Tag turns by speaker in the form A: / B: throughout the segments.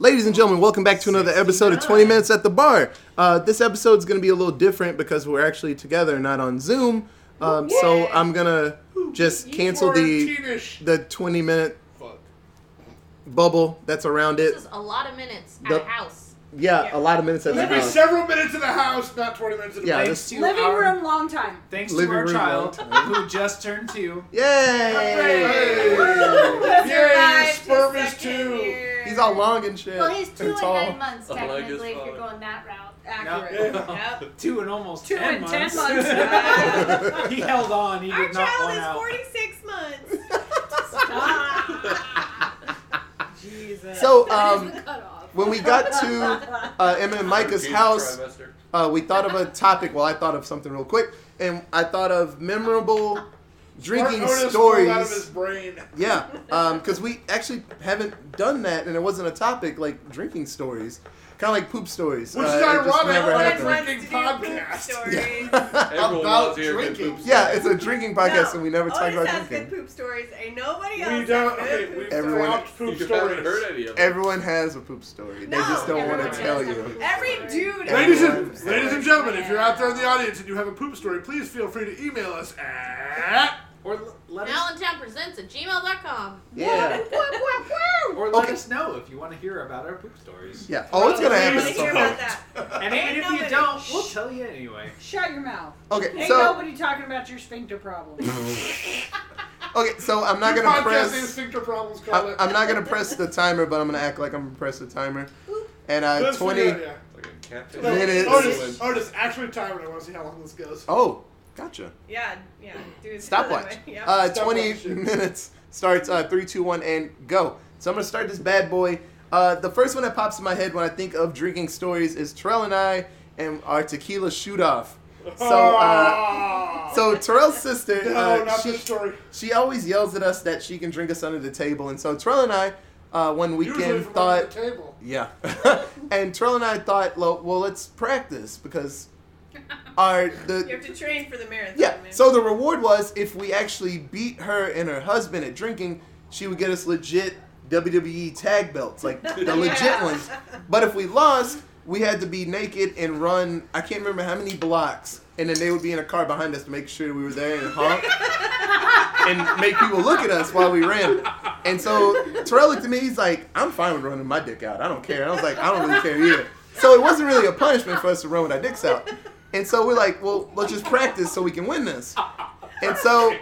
A: Ladies and gentlemen, welcome back to another episode of 20 Minutes at the Bar. Uh, this episode is going to be a little different because we're actually together, not on Zoom. Um, so I'm going to just cancel the the 20 minute bubble that's around it.
B: This is a lot of minutes at
A: The-
B: house.
A: Yeah, a lot of minutes at the
C: There'll
A: house.
C: several minutes in the house, not 20 minutes in the
A: Yeah,
C: house.
A: this-
D: Thanks to
E: Living
D: our,
E: room, long time.
D: Thanks
A: Living
D: to our
A: room,
D: child who just turned two.
A: Yay!
C: Hey.
E: Survived
C: Yay,
E: his
C: sperm is
E: second
C: two.
E: year.
A: He's all long and shit.
F: Well, he's two
A: and
F: and
A: tall.
F: nine months technically if you're going that route.
E: Accurate.
C: Yeah.
E: Yep.
D: Two and almost
E: Two
D: ten
E: and
D: months.
E: ten months.
D: he held on. He
G: Our
D: did not
G: child is
D: out.
G: 46 months.
E: Jesus.
A: So, um, when we got to uh, Emma and Micah's house, uh, we thought of a topic. Well, I thought of something real quick, and I thought of memorable drinking
C: Mark Otis out of his
A: stories.
C: brain.
A: Yeah, because we actually haven't done that, and it wasn't a topic like drinking stories, kind of like poop stories.
C: Which
A: Uh,
C: is
A: it just
C: ironic,
A: never
C: like
A: happened.
C: Frank-
G: Wants to do
C: podcast.
G: poop stories.
C: About
H: loves hearing good
C: drinking.
H: poop
A: Yeah, it's a drinking podcast,
G: No,
A: and we never talk about
G: has
A: drinking.
G: good poop stories. Ain't nobody else.
C: We
G: else
C: don't.
G: has
C: Okay,
G: good
C: we
G: poop
A: Everyone-
G: stories.
C: dropped poop
H: you
C: stories.
H: haven't heard any of them.
A: Everyone has a poop story. They just don't want to tell you.
G: Every dude.
C: Ladies and ladies and gentlemen, if you're out there in the audience and you have a poop story, please feel free to email us at.
D: Or l- let us,
B: Allentown presents at gmail.com.
A: Yeah,
D: or let
A: Okay.
D: us know if you want to hear about our poop stories.
A: yeah. Oh, it's gonna
C: Please
A: happen
G: wanna
A: some
G: hear
A: point.
G: about that.
D: And
G: Ain't
D: if you
G: nobody-
D: don't, we'll tell you anyway.
E: Shut your mouth.
A: Okay,
E: Ain't
A: so
E: nobody talking about your sphincter problem.
A: okay, so I'm not
C: Your
A: gonna
C: podcast
A: press.
C: sphincter problems. Call
A: I'm,
C: it.
A: I'm not gonna press the timer, but I'm gonna act like I'm gonna press the timer. And uh,
C: Let's
A: 20.
C: figure
H: Like a catfish.
C: yeah.
A: Minutes.
C: Otis, Otis, actually time it. I want to see how long this goes.
A: Oh, gotcha.
G: Yeah, yeah. Do it
A: Stopwatch.
G: other. Yep.
A: Uh,
C: Stopwatch
A: 20
C: shit.
A: minutes starts. Uh, three, two, one, and go. So I'm gonna start this bad boy. Uh, the first one that pops in my head when I think of drinking stories is Terrell and I and our tequila shoot off. So, uh, so Terrell's sister,
C: no,
A: uh,
C: not
A: she,
C: story.
A: she always yells at us that she can drink us under the table, and so Terrell and I, uh, one weekend
C: from
A: thought,
C: under the table.
A: yeah, and Terrell and I thought, well, well, let's practice because our the
G: You have to train for the marathon.
A: yeah.
G: man.
A: So the reward was if we actually beat her and her husband at drinking, she would get us legit WWE tag belts, like the legit ones. But if we lost, we had to be naked and run. I can't remember how many blocks, and then they would be in a car behind us to make sure we were there and honk and make people look at us while we ran. And so Terrell looked at me. He's like, "I'm fine with running my dick out. I don't care." And I was like, "I don't really care either." So it wasn't really a punishment for us to run with our dicks out. And so we're like, "Well, let's just practice so we can win this." And so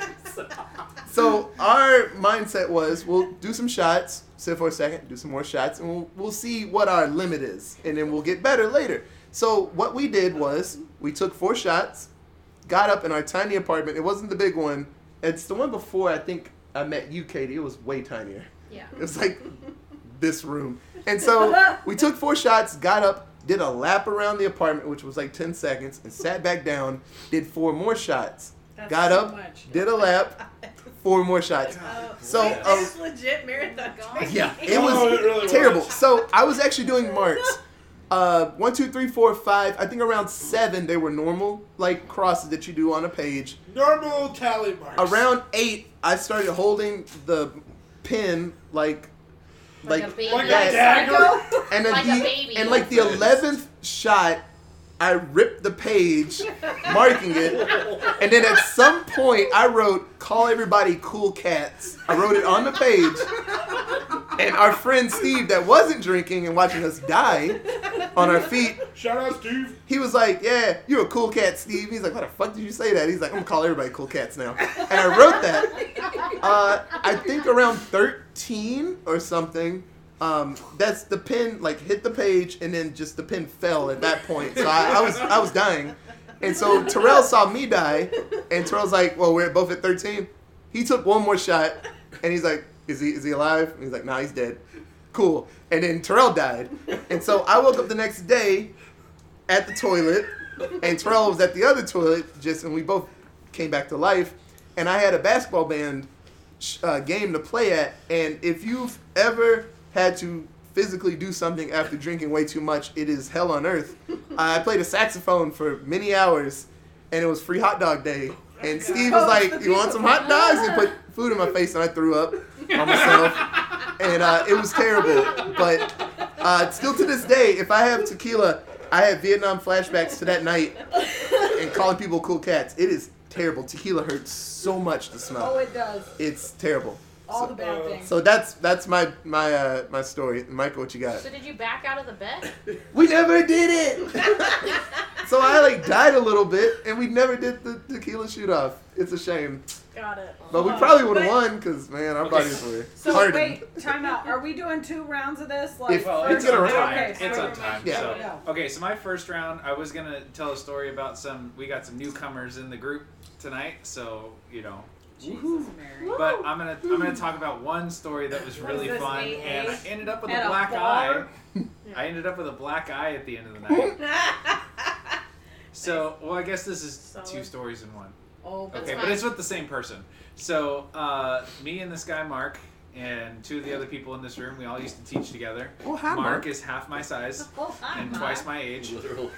A: so our mindset was we'll do some shots, sit for a second, do some more shots, and we'll, we'll see what our limit is, and then we'll get better later. So what we did was we took four shots, got up in our tiny apartment. It wasn't the big one. It's the one before I think I met you, Katie. It was way tinier.
B: Yeah.
A: It was like this room. And so we took four shots, got up, did a lap around the apartment, which was like 10 seconds, and sat back down, did four more shots.
E: That's
A: got
E: so
A: up,
E: much.
A: did a lap, four more shots.
G: Oh,
A: So,
G: wait,
A: uh,
G: this legit marathon. training.
A: Yeah, it was
C: Oh, it really
A: terrible.
C: was.
A: So I was actually doing marks. Uh, one, two, three, four, five. I think around seven they were normal, like crosses that you do on a page.
C: Normal tally marks.
A: Around eight, I started holding the pin like,
B: Like,
A: like,
B: a baby.
C: Like a dagger.
A: and then
B: like
A: the,
B: baby.
A: and like the eleventh shot, I ripped the page, marking it, and then at some point I wrote "Call everybody cool cats." I wrote it on the page, and our friend Steve, that wasn't drinking and watching us die on our feet,
C: Shout out Steve.
A: he was like, "Yeah, you're a cool cat, Steve." He's like, "What the fuck did you say that?" He's like, "I'm gonna call everybody cool cats now," and I wrote that. Uh, I think around 13 or something. Um, that's the pin like hit the page and then just the pin fell at that point. So I, I was I was dying, and so Terrell saw me die, and Terrell's like, "Well, we're both at 13." He took one more shot, and he's like, "Is he is he alive?" And he's like, "Nah, he's dead." Cool. And then Terrell died, and so I woke up the next day at the toilet, and Terrell was at the other toilet, just and we both came back to life. And I had a basketball band uh, game to play at, and if you've ever had to physically do something after drinking way too much, it is hell on earth. I played a saxophone for many hours, and it was free hot dog day. And Steve was like, "You want some hot dogs?" And put food in my face, and I threw up on myself, and uh, it was terrible. But Uh, still to this day, if I have tequila, I have Vietnam flashbacks to that night and calling people cool cats. It is terrible. Tequila hurts so much to smell.
E: Oh, it does.
A: It's terrible.
E: All
A: So-
E: the bad things.
A: So that's that's my my uh, my story. Michael, what you got?
B: So did you back out of the bed?
A: We never did it. so I like died a little bit, and we never did the tequila shoot off. It's a shame,
G: Got it.
A: but we probably would have won because man, our bodies were
E: So
A: hardened.
E: wait, time out. Are we doing two rounds of this? Like
A: If-
D: Well,
A: It's
D: it's
A: gonna
D: on
A: run.
D: time.
E: Okay,
D: it's on time.
A: Yeah.
D: So,
E: Yeah.
D: okay, so my first round, I was gonna tell a story about some. We got some newcomers in the group tonight, so you know.
E: Jesus, Mary.
D: But I'm gonna I'm gonna talk about one story that was really
G: this,
D: fun,
G: AA?
D: and I ended up with
E: At
D: a
E: a
D: black
E: bar?
D: eye. I ended up with a black eye at the end of the night. So, well, I guess this is two stories in one.
E: Oh,
B: That's
D: Okay, but it's with the same person. So, uh, me and this guy Mark, and two of the other people in this room, we all used to teach together.
A: Oh, hi,
D: Mark
A: Mark.
D: is half my size
E: oh hi,
D: and
E: Mark.
D: twice my age.
F: Literally.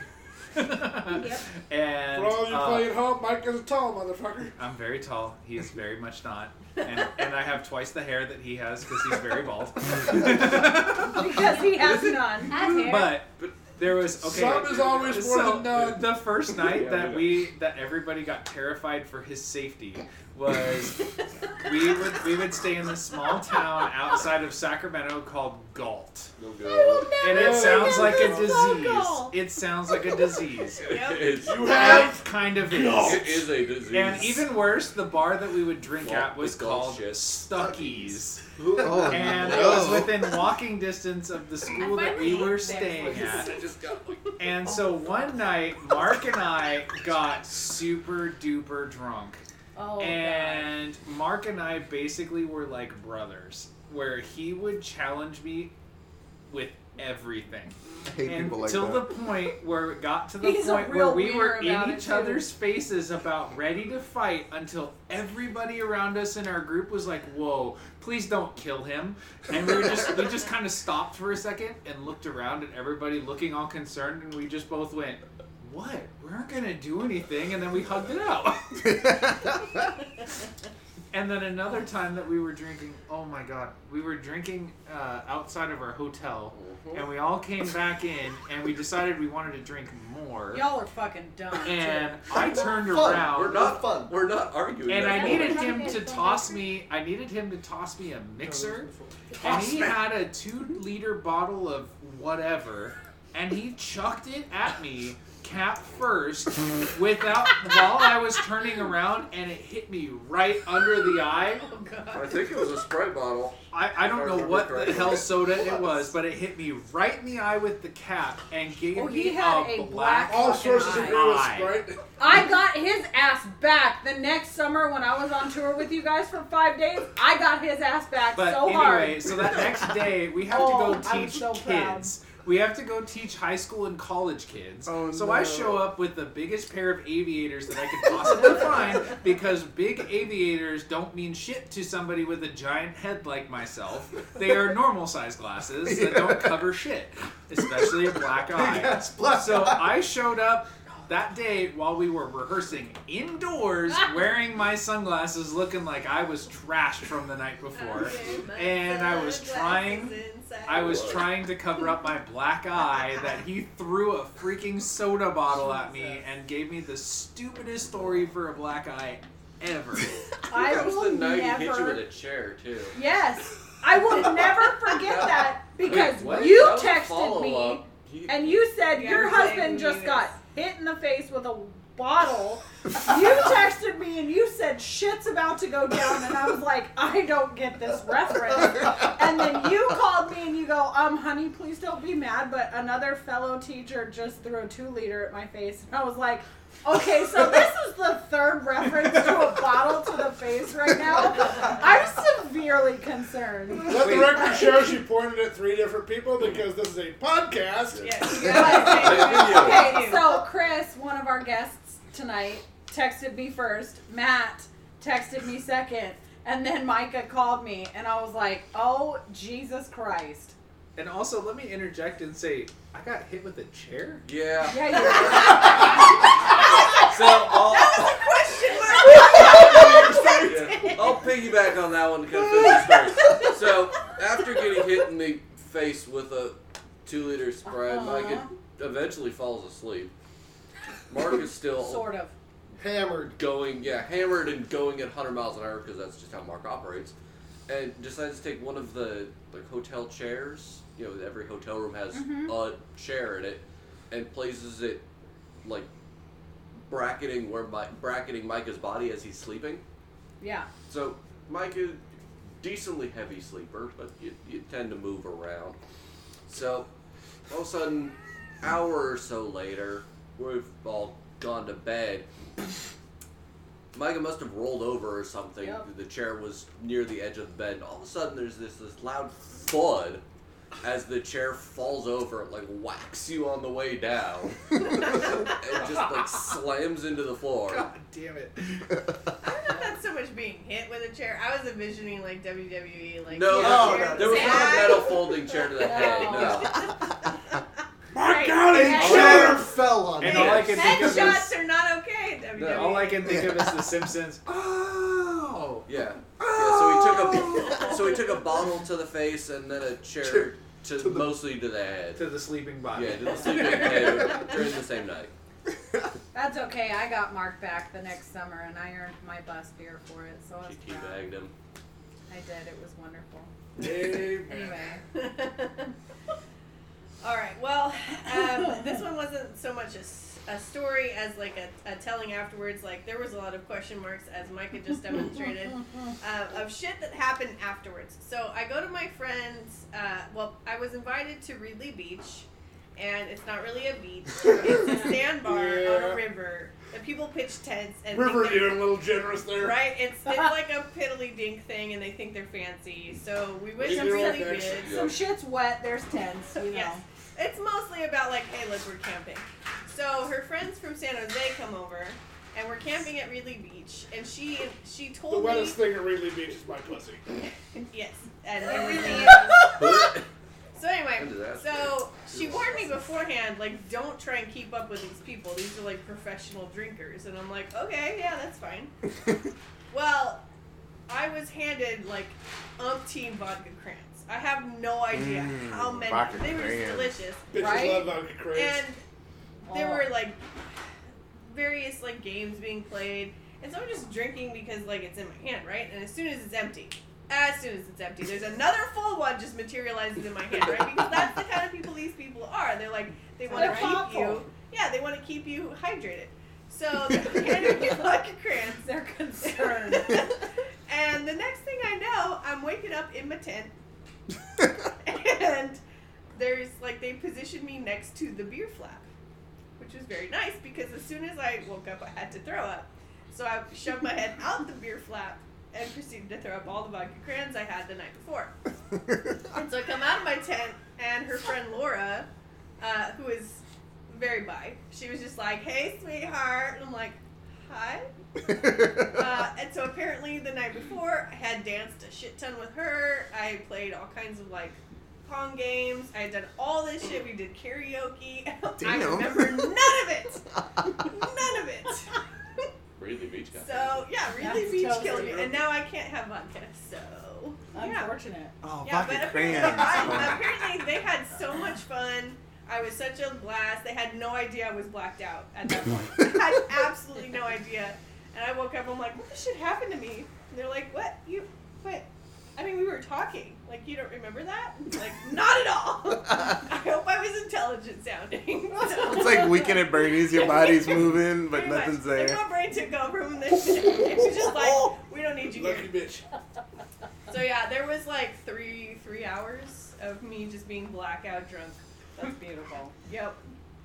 D: And
C: For all you
D: uh,
C: playing home, Mike is a tall motherfucker.
D: I'm very tall. He is very much not. And, and I have twice the hair that he has because he's very bald.
E: because he has none.
B: Has hair.
D: but there was okay.
C: Some is always more
D: so
C: than none.
D: the first night
F: Yeah,
D: that
F: yeah.
D: we that everybody got terrified for his safety was we would we would stay in this small town outside of Sacramento called Galt.
F: No good.
D: And it sounds like a disease.
B: local.
D: It sounds like a disease.
G: Yep.
F: It's,
C: You have
D: kind of is.
F: it is a disease.
D: And even worse, the bar that we would drink
F: Well,
D: at was
F: it's called
D: called
F: shit.
A: Oh,
D: And it was within walking distance of the school that we were staying at.
F: Got like,
D: And so one night, Mark and I got super duper drunk.
E: Oh,
D: And Mark and I basically were like brothers, where he would challenge me with everything.
A: I hate
D: And
A: people like
D: till
A: that.
D: the point where it got to the
E: He's
D: point where we were in each
E: too.
D: other's faces about ready to fight until everybody around us in our group was like, "Whoa, please don't kill him." And we were just we just kind of stopped for a second and looked around at everybody looking all concerned and we just both went, "What? We aren't going to do anything." And then we hugged it out. And then another time that we were drinking, oh my god, we were drinking uh, outside of our hotel, and we all came back in, and we decided we wanted to drink more.
E: Y'all are fucking dumb.
D: And I turned
F: fun.
D: around,
F: We're not fun. We're not arguing.
D: and I needed him to toss me. I needed him to toss me a mixer, and he had a two-liter bottle of whatever, and he chucked it at me. Cap first, without while I was turning around, and it hit me right under the eye.
G: Oh.
F: I think it was a Sprite bottle.
D: I, I don't
F: I
D: know
F: remember
D: what the
F: correctly.
D: hell soda it was, but it hit me right in the eye with the cap and gave
E: Oh,
D: me
E: he had
D: a
E: a
D: black.
E: black-
C: all
E: sorts
C: of
E: eye.
C: agree with
D: Eye.
C: Sprite.
E: I got his ass back the next summer when I was on tour with you guys for five days. I got his ass back
D: But
E: so
D: anyway,
E: hard.
D: so that next day we have
E: Oh,
D: to go teach
E: so proud.
D: Kids. We have to go teach high school and college kids.
A: Oh,
D: so I show up with the biggest pair of aviators that I could possibly find because big aviators don't mean shit to somebody with a giant head like myself. They are normal size glasses that don't cover shit, especially a black eye.
A: Yes, black
D: so
A: eye.
D: I showed up that day while we were rehearsing indoors wearing my sunglasses looking like I was trashed from the night before.
G: Okay,
D: And I was
G: sunglasses
D: trying
G: inside.
D: I was trying to cover up my black eye that he threw a freaking soda bottle at me and gave me the stupidest story for a black eye ever.
E: I
F: that was
E: will
F: the night he hit you with a chair too.
E: Yes, I will never forget that because
F: Wait,
E: you
F: That
E: texted me
F: follow-up. He-
E: and you said
G: Yeah,
E: your
G: I'm
E: husband just got hit in the face with a bottle. You texted me and you said shit's about to go down, and I was like, I don't get this reference. And then you called me and you go, um, honey, please don't be mad, but another fellow teacher just threw a two liter at my face, and I was like. Okay, so this is the third reference to a bottle to the face right now. I'm severely concerned.
C: Let the record show she pointed at three different people because this is a podcast.
G: Yes, you
E: Okay, so Chris, one of our guests tonight, texted me first. Matt texted me second. And then Micah called me, and I was like, oh, Jesus Christ.
D: And also, let me interject and say, I got hit with a chair.
F: Yeah.
E: Yeah, you
F: So I'll,
G: question
F: yeah, I'll piggyback on that one to kind of finish the story. So after getting hit in the face with a two liter Sprite.
E: Uh-huh.
F: Micah eventually falls asleep. Mark is still
E: Sort of.
C: Hammered.
F: going, yeah, hammered and going at 100 miles an hour because that's just how Mark operates, and decides to take one of the like hotel chairs. You know, every hotel room has mm-hmm. a chair in it, and places it like bracketing where Mi- bracketing Micah's body as he's sleeping.
E: Yeah.
F: So Micah, decently heavy sleeper, but you, you tend to move around. So all of a sudden, hour or so later, we've all gone to bed. Micah must have rolled over or something.
E: Yep.
F: The chair was near the edge of the bed. And all of a sudden, there's this this loud thud as the chair falls over, like whacks you on the way down, and just like slams into the floor.
D: God damn it.
G: I don't know if that's so much being hit with a chair. I was envisioning like WWE, like
F: No,
G: you
C: no, no,
F: There was not a metal folding chair to the head.
E: No.
F: No.
C: My
G: Right.
C: God,
G: And-
C: and chair fell on
D: And
C: me.
D: all I can think of
G: Headshots
D: is
G: are not okay. in WWE.
D: all I can think of is The Simpsons. Oh.
F: Yeah. Yeah. So he took a oh. so he took a bottle to the face and then a chair
C: Chair
F: to,
C: to the-
F: mostly to the head.
D: To the sleeping body.
F: Yeah, to the sleeping head during the same night.
E: That's okay. I got Mark back the next summer, and I earned my bus beer for it, so I was
F: She
E: proud.
F: teabagged him.
E: I did. It was wonderful.
C: Amen.
E: Anyway.
G: All right. Well, um, this one wasn't so much a story as like a, a telling afterwards. Like there was a lot of question marks, as Micah just demonstrated, uh, of shit that happened afterwards. So I go to my friend's. Uh, well, I was invited to Reedley Beach, and it's not really a beach. It's a sandbar on a river. And people pitch tents and
C: River,
G: think they're-
C: you're a little generous there.
G: Right, it's it's like a piddly dink thing, and they think they're fancy. So we went to
C: Zero
G: really
C: connection.
G: good.
E: Some shit's wet. There's tents. You know.
G: Yes. It's mostly about like, hey, look, we're camping. So her friends from San Jose come over, and we're camping at Reedley Beach, and she she
C: The
G: told me The
C: wettest thing at Reedley Beach is my pussy.
G: yes, and it really is. So anyway,
F: When did that
G: so she warned me beforehand, like, don't try and keep up with these people. These are like professional drinkers, and I'm like, okay, yeah, that's fine. Well, I was handed like umpteen vodka crayons. I have no idea
A: Mm,
G: how many. They were just delicious,
C: Bitches
E: Right?
C: love
G: and there
E: Oh.
G: were like various like games being played, and so I'm just drinking because like it's in my hand, right? And as soon as it's empty, as soon as it's empty, there's another full one just materializes in my hand, right? Because that's the kind of people these people are. They're like they want to keep
E: thoughtful.
G: you, yeah, they want to keep you hydrated. So they're handing me vodka crayons.
E: They're concerned.
G: and the next thing I know, I'm waking up in my tent, and there's like they positioned me next to the beer flap, which was very nice because as soon as I woke up, I had to throw up. So I shoved my head out the beer flap and proceeded to throw up all the vodka crayons I had the night before. And so I come out of my tent, and her friend Laura, uh, who is very bi, she was just like, "Hey, sweetheart," and I'm like, "Hi." Uh, and so apparently the night before, I had danced a shit ton with her. I played all kinds of like pong games. I had done all this shit. We did karaoke. I remember none of it. None of it.
F: Reedley Beach guy.
G: So yeah, really
E: That's
G: beach
E: totally
G: killed me, and now I can't have vodka. So yeah.
E: Unfortunate.
A: oh,
G: Yeah,
A: vodka
G: but
A: crayons.
G: apparently, apparently they had so much fun. I was such a blast. They had no idea I was blacked out at that point. I had absolutely no idea. And I woke up. I'm like, what the shit happened to me? And they're like, what? You what? I mean, we were talking. Like, you don't remember that? Like, not at all. I hope I was intelligent sounding.
A: It's like Weekend at Bernie's. Your body's moving, but
G: Pretty much.
A: nothing's
G: Like,
A: there.
G: my brain took over from this shit. It was just like, we don't need you here.
C: Lucky bitch.
G: So yeah, there was like three three hours of me just being blackout drunk.
E: That's beautiful.
G: Yep,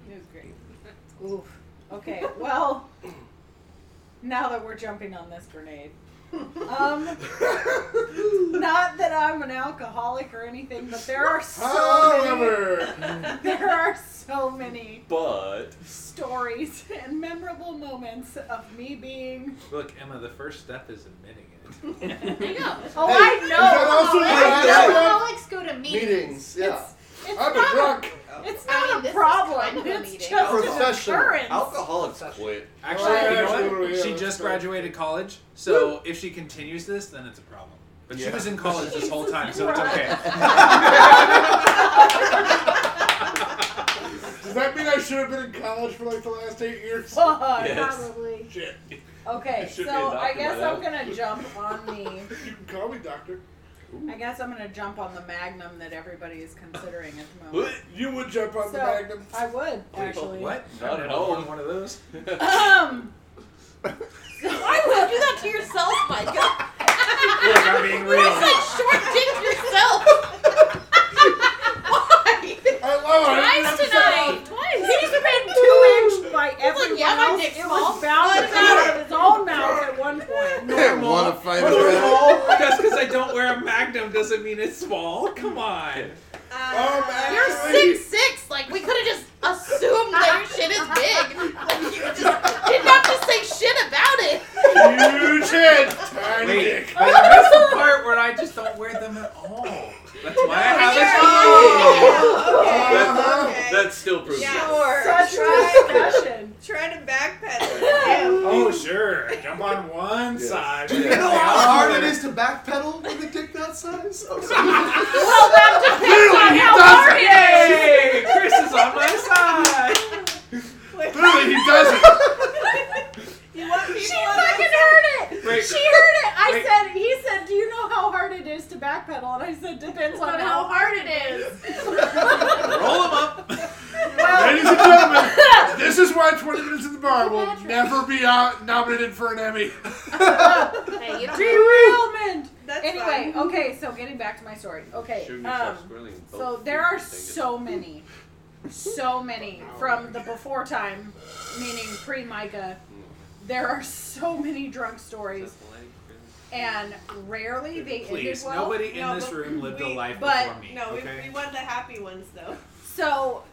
G: it was great.
E: Oof. Okay. Well, now that we're jumping on this grenade, um, not that I'm an alcoholic or anything, but there are so
C: However,
E: many. There are so many
F: But
E: stories and memorable moments of me being.
D: Look, Emma, the first step is admitting it.
B: I know.
E: Oh,
C: Hey,
E: I
C: is
E: know.
C: that also
B: I know
C: hashtag?
B: alcoholics go to meetings.
C: meetings. Yeah.
E: It's, it's
C: I'm a
E: not
C: drunk.
E: It's
B: I
E: not
B: mean,
E: a problem.
B: kind of
E: it's
B: meeting.
E: just an
C: Professional.
E: occurrence.
F: alcoholics quit.
D: Actually,
C: Well,
D: you know what? She just graduated college, so if she continues this, then it's a problem. But she was in college this whole time, so it's okay.
C: Does that mean I should have been in college for like the last eight years?
E: Fuck,
F: Yes.
E: probably.
C: Shit.
E: Okay,
F: You should be a
E: so I guess. I'm gonna jump on the.
C: You can call me doctor.
E: I guess I'm gonna jump on the Magnum that everybody is considering at the moment.
F: What?
C: You would jump on
E: So
C: the Magnum.
E: I would actually.
D: What?
F: Not at all.
D: worn one of those.
E: Um.
B: Why would you do that to yourself, Micah?
D: Look, I'm being
B: You
D: real.
B: just like short dick yourself. Why?
C: I love it.
B: Twice tonight. Twice.
E: He's been two inch by everyone
B: yeah, my
E: else.
B: dick's
E: It
B: small.
E: was bound to come out of his own mouth at one point.
A: Want to fight about
D: Just because I don't wear a Magnum doesn't mean it's small. Come on.
C: Uh, oh.
B: You're six six. Like we could have just assumed that your shit is big. Like, you just didn't have to say shit about it.
C: Huge head, tiny
D: Wait,
C: dick.
D: but that's the part where I just don't wear them at all. That's why I have a
G: Oh, okay,
C: Uh-huh.
G: okay.
F: That still proves
G: Yeah.
F: it.
G: Sure.
E: Such
G: Try-
E: a discussion.
G: Try to backpedal. Damn.
D: Oh sure, jump on one
F: Yes.
D: side.
A: Do you know how hard it is to backpedal with a dick that size? Oh, sorry.
E: Well, that depends on how
C: doesn't.
E: hard it is.
D: Chris is on my side.
C: Clearly he doesn't.
G: You want people
E: She fucking heard it.
D: Wait.
E: She heard it. I
D: Wait.
E: said, he said, do you know how hard it is to backpedal? And I said, depends on
B: On
E: how
B: how hard it is.
D: Roll them up.
E: Well,
C: Ladies and gentlemen, this is why 20 Minutes in the Bar will never be out nominated for an Emmy.
B: Hey, you don't
E: derailment.
G: That's
E: Anyway,
G: fine.
E: okay, so getting back to my story. Okay,
F: Shooting
E: um,
F: yourself squarely in both
E: so there are
F: I think it's-
E: so many, so many from the before time, meaning pre Micah. There are so many drunk stories,
F: That's like, really.
E: and rarely they
D: Please,
E: ended well.
D: nobody in
G: No,
D: this
G: but
D: room lived a
G: we-
D: life
E: but-
D: before me.
G: No,
D: okay?
G: we, we want the happy ones though.
E: So,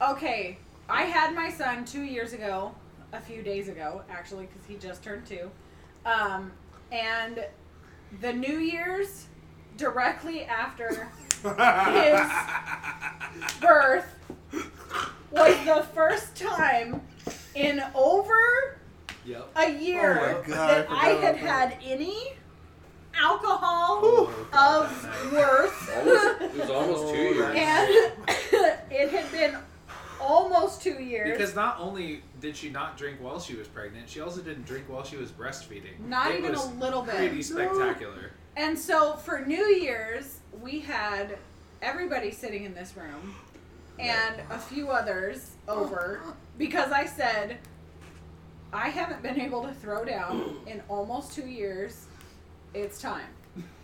E: okay, I had my son two years ago, a few days ago, actually, because he just turned two. Um, and the New Year's, directly after his birth, was the first time in over
D: Yep.
E: a year
A: Oh my God,
E: that
A: forgot
E: I had had any alcohol
D: Oh,
E: of worth.
F: Almost, it was almost two
D: oh
F: years.
E: and it had been almost two years.
D: Because not only did she not drink while she was pregnant, she also didn't drink while she was breastfeeding.
E: not
D: it
E: even
D: was
E: a little bit.
D: pretty
E: bit.
D: spectacular.
E: And so for New Year's, we had everybody sitting in this room and a few others over because I said, I haven't been able to throw down in almost two years. It's time.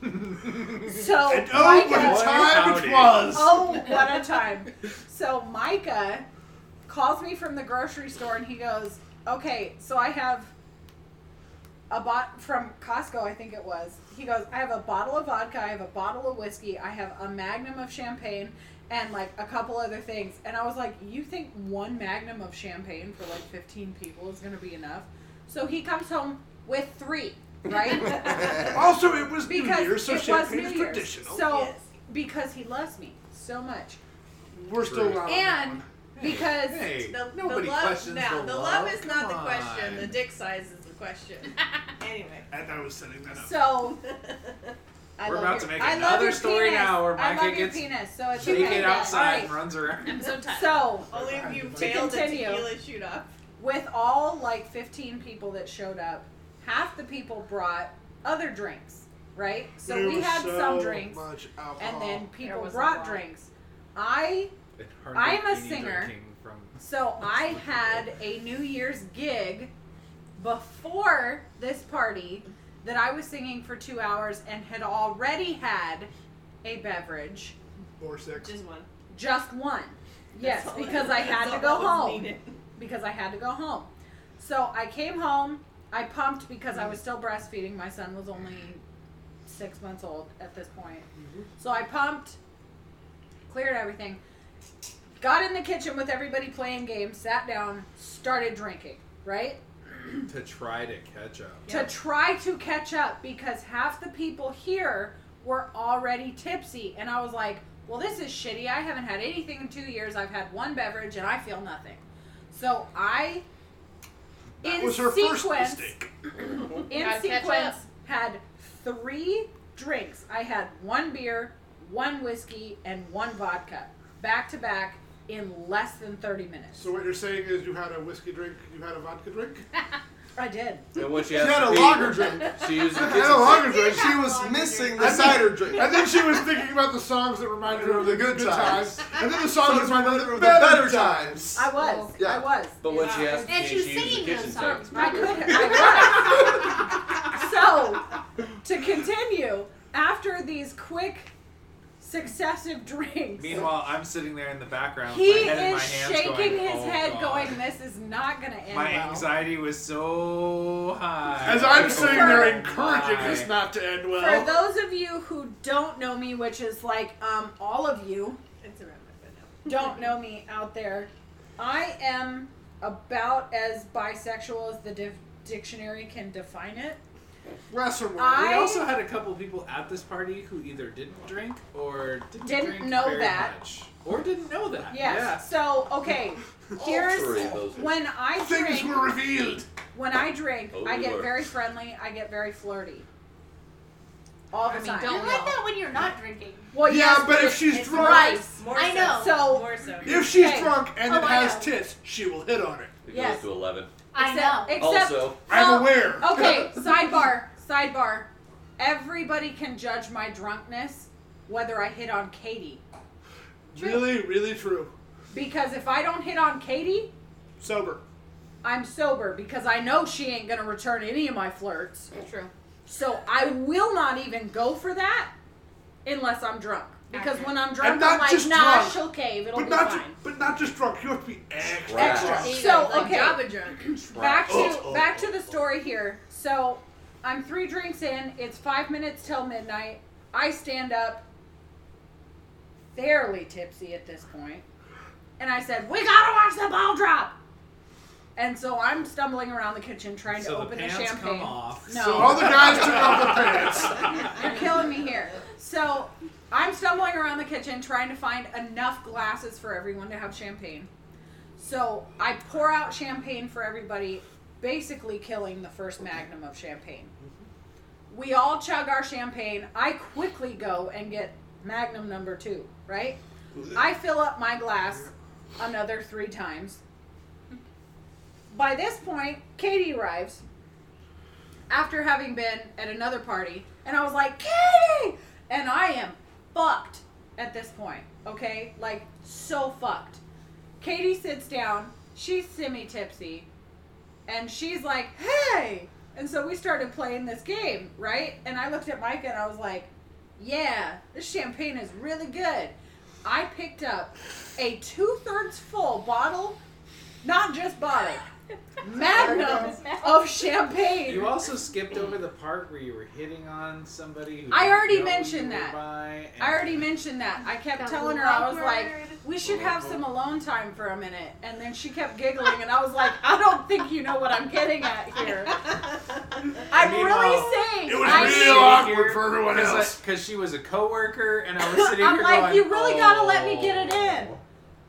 E: So
C: And oh, what
E: Micah-
C: a time it was!
E: Oh, what a time. So Micah calls me from the grocery store and he goes, Okay, so I have a bot from Costco, I think it was. He goes, I have a bottle of vodka, I have a bottle of whiskey, I have a magnum of champagne, and like a couple other things. And I was like, You think one magnum of champagne for like 15 people is going to be enough? So he comes home with three, right?
C: Also, it was New
E: because
C: Year's, so
E: it was
C: champagne
E: New
C: is
E: Year's.
C: traditional.
E: So,
G: Yes.
E: because he loves me so much.
C: We're still not
E: And
C: one.
E: because
D: Hey,
G: The,
D: nobody
G: the love,
D: questions
G: now,
D: the,
G: the
D: love.
G: love is not the question. The dick size is the question. anyway.
C: And I was setting that up.
E: so I
D: We're about
E: your,
D: to make
E: I love
D: another
E: your
D: story
E: penis.
D: now where
E: I
D: Micah
E: love your
D: gets
E: penis, so it's
D: Naked
E: okay.
D: outside
E: Alright,
D: and runs around.
B: I'm so tired.
E: So
G: Only if you
E: To
G: failed a
E: continue.
G: tequila shoot off.
E: with all like 15 people that showed up, half the people brought other drinks, right? So
C: There
E: we
C: was
E: had
C: so
E: some drinks,
C: much
E: and then people brought drinks. I
D: It hardly
E: I'm a singer.
D: From
E: So I had a New Year's gig before this party that I was singing for two hours and had already had a beverage,
C: Or six.
G: Just one.
E: just one. Yes, because I had to go home.
G: needed.
E: Because I had to go home. So I came home. I pumped because I was still breastfeeding. My son was only six months old at this point. Mm-hmm. So I pumped, cleared everything, got in the kitchen with everybody playing games, sat down, started drinking, right?
D: To try to catch up.
E: To try to catch up because half the people here were already tipsy. And I was like, well, this is shitty. I haven't had anything in two years. I've had one beverage and I feel nothing. So I,
C: That
E: in
C: was her first
E: sequence,
C: mistake.
E: in sequence, had three drinks. I had one beer, one whiskey, and one vodka, back to back, in less than 30 minutes.
C: So what you're saying is you had a whiskey drink, you had a vodka drink?
E: I did.
F: And when she
C: She had a
F: pee,
C: lager drink.
F: She uses the
C: had a lager drink.
A: She was missing the cider drink.
C: And then she was thinking about the songs that reminded her of the good, times. And then the songs that reminded her of the better
A: better
C: times.
A: times.
E: I was.
A: Yeah.
E: I was.
F: But when she has to
B: And
F: pee,
B: she was
F: she uses the
B: singing
F: kitchen
B: those
F: sink.
B: songs.
E: I could. I was. so, to continue, after these quick, successive drinks,
D: Meanwhile, I'm sitting there in the background,
E: he
D: my head in my
E: is
D: hands,
E: shaking
D: going,
E: his
D: "Oh,
E: head,
D: God."
E: going, "This is not going to end well.
D: My
E: well."
D: anxiety was so high.
C: As I'm sitting there
E: For-
C: encouraging
D: Why?
C: this not to end well.
E: For those of you who don't know me, which is like um, all of you
G: It's around my foot now.
E: don't know me out there, I am about as bisexual as the div- dictionary can define it.
C: Less.
E: I-
D: We also had a couple people at this party who either didn't drink or didn't,
E: Didn't
D: drink
E: know
D: very
E: that.
D: much. or didn't know that.
E: Yes.
D: Yeah.
E: So okay, here's
F: three of those.
E: when I drink.
C: Things
E: drink.
C: were revealed.
E: When I drink,
F: Oh,
E: I get
F: were.
E: very friendly. I get very flirty. All the
B: I mean,
E: time.
B: don't like that when you're not drinking.
E: Well,
C: Yeah,
E: yes,
C: but if she's drunk,
B: right.
G: More
B: I know.
E: So-
G: so.
C: if she's
E: Okay.
C: drunk and
B: Oh,
C: it has
B: know.
C: tits, she will hit on it.
F: It
E: Yes.
F: goes to 11.
B: I know.
E: Except, except
F: Also,
C: I'm aware.
E: Okay, sidebar, sidebar. Everybody can judge my drunkenness whether I hit on Katie.
C: Really, really true.
E: Because if I don't hit on Katie,
C: Sober.
E: I'm sober because I know she ain't gonna return any of my flirts.
B: True.
E: So I will not even go for that unless I'm drunk. Because when I'm drunk,
C: And
E: I'm like,
C: just
E: nah,
C: drunk,
E: she'll cave. It'll
C: But
E: be
C: not,
E: fine.
C: ju- but not just drunk. You have to be extra.
F: Extra.
E: So,
B: like
E: okay.
B: Java drunk.
E: back to
C: Oh, oh,
E: back
C: oh.
E: to the oh. story here. So I'm three drinks in. It's five minutes till midnight. I stand up, fairly tipsy at this point, and I said, "We gotta watch the ball drop." And so I'm stumbling around the kitchen trying
D: So
E: to open the,
D: pants
E: champagne.
D: come off.
E: No.
C: So all the guys took off their pants.
E: You're killing me here. So I'm stumbling around the kitchen trying to find enough glasses for everyone to have champagne. So I pour out champagne for everybody, basically killing the first magnum of champagne. We all chug our champagne. I quickly go and get magnum number two, right? I fill up my glass another three times. By this point, Katie arrives after having been at another party, and I was like, Katie! And I am fucked at this point, okay? Like, so fucked. Katie sits down, she's semi tipsy, and she's like, hey! And so we started playing this game, right? And I looked at Micah and I was like, yeah, this champagne is really good. I picked up a two thirds full bottle, not just bottle, magnum of champagne.
D: You also skipped over the part where you were hitting on somebody. Who
E: I already mentioned that. I already mentioned that. I kept telling her, I was like, we should have some alone time for a minute. And then she kept giggling, and I was like, I don't think you know what I'm getting at here. I'm really saying.
C: It was
E: I
C: real awkward for everyone else.
D: Because she was a coworker, and I was sitting
E: I'm
D: here
E: like,
D: going,
E: you really gotta let me get it
D: "Oh."
E: in.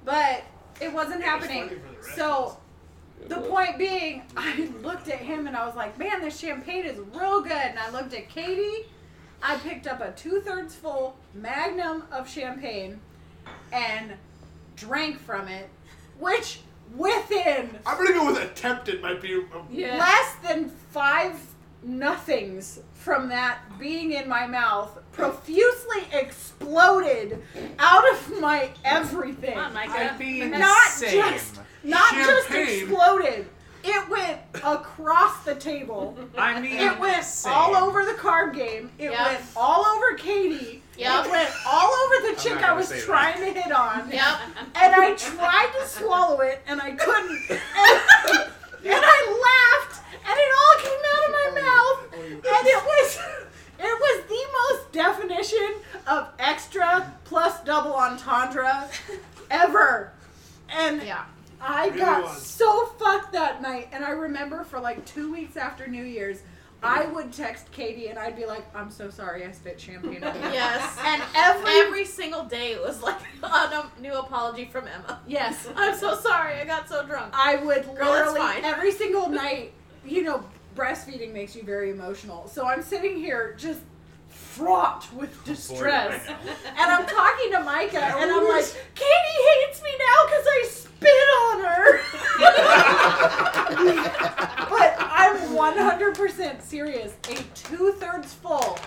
E: But it wasn't happening. So the point being, I looked at him and I was like, man, this champagne is real good. And I looked at Katie. I picked up a two thirds full magnum of champagne and drank from it, which within
C: I'm gonna go with attempted. Might be. A,
B: Yeah.
E: less than five nothings from that being in my mouth profusely exploded out of my everything.
B: Oh Come on, Micah.
D: I'd be the
E: Not
D: same.
E: just not just exploded. It went across the table.
D: I mean,
E: It went
D: same.
E: all over the card game. It
B: Yep.
E: went all over Katie.
B: Yep.
E: It went all over the chick I was
D: say that.
E: trying to hit on.
B: Yep.
E: And I tried to swallow it and I couldn't. And, and I laughed and it all came out of my oh, mouth. Oh, and it was it was the most definition of extra plus double entendre ever. And
B: Yeah.
E: I
C: Really
E: got
C: was.
E: so fucked that night, and I remember for like two weeks after New Year's, I would text Katie and I'd be like, "I'm so sorry, I spit champagne on you."
B: Yes.
E: And every,
B: Every single day it was like a new apology from Emma.
E: yes,
B: I'm so sorry. I got so drunk.
E: I would
B: Girl, it's
E: literally
B: fine.
E: every single night. You know, breastfeeding makes you very emotional, so I'm sitting here just fraught with distress.
D: Boy,
E: And I'm talking to Micah, and I'm like, Katie hates me now spit on her. but I'm 100% serious. A two thirds full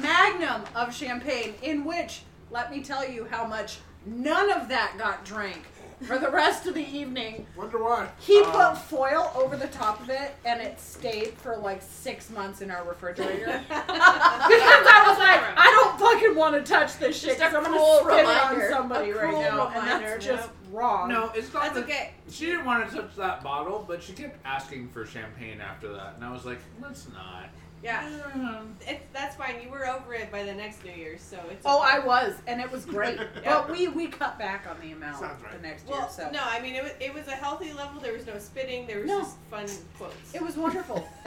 E: magnum of champagne, in which, let me tell you how much none of that got drank for the rest of the evening.
C: Wonder why.
E: He
C: Um,
E: put foil over the top of it, and it stayed for like six months in our refrigerator. because I was like, I don't fucking want to touch this shit.
B: Just a
E: 'cause I'm
B: cruel
E: gonna spit it on somebody
G: A
E: right now,
G: reminder,
E: and that's just
G: nope.
E: wrong.
D: No, it's not.
G: That's
D: the-
G: okay.
D: She didn't want to touch that bottle, but she kept asking for champagne after that, and I was like, let's not.
G: Yeah.
D: Um,
G: It's, that's fine. You were over it by the next New Year's, so it's.
E: Oh,
G: okay.
E: I was, and it was great.
G: Yeah.
E: But we we cut back on the amount
C: right.
E: the next
G: Well,
E: year, so
G: no, I mean it was it was a healthy level. There was no spitting. There was
E: No.
G: just fun quotes.
E: it was wonderful.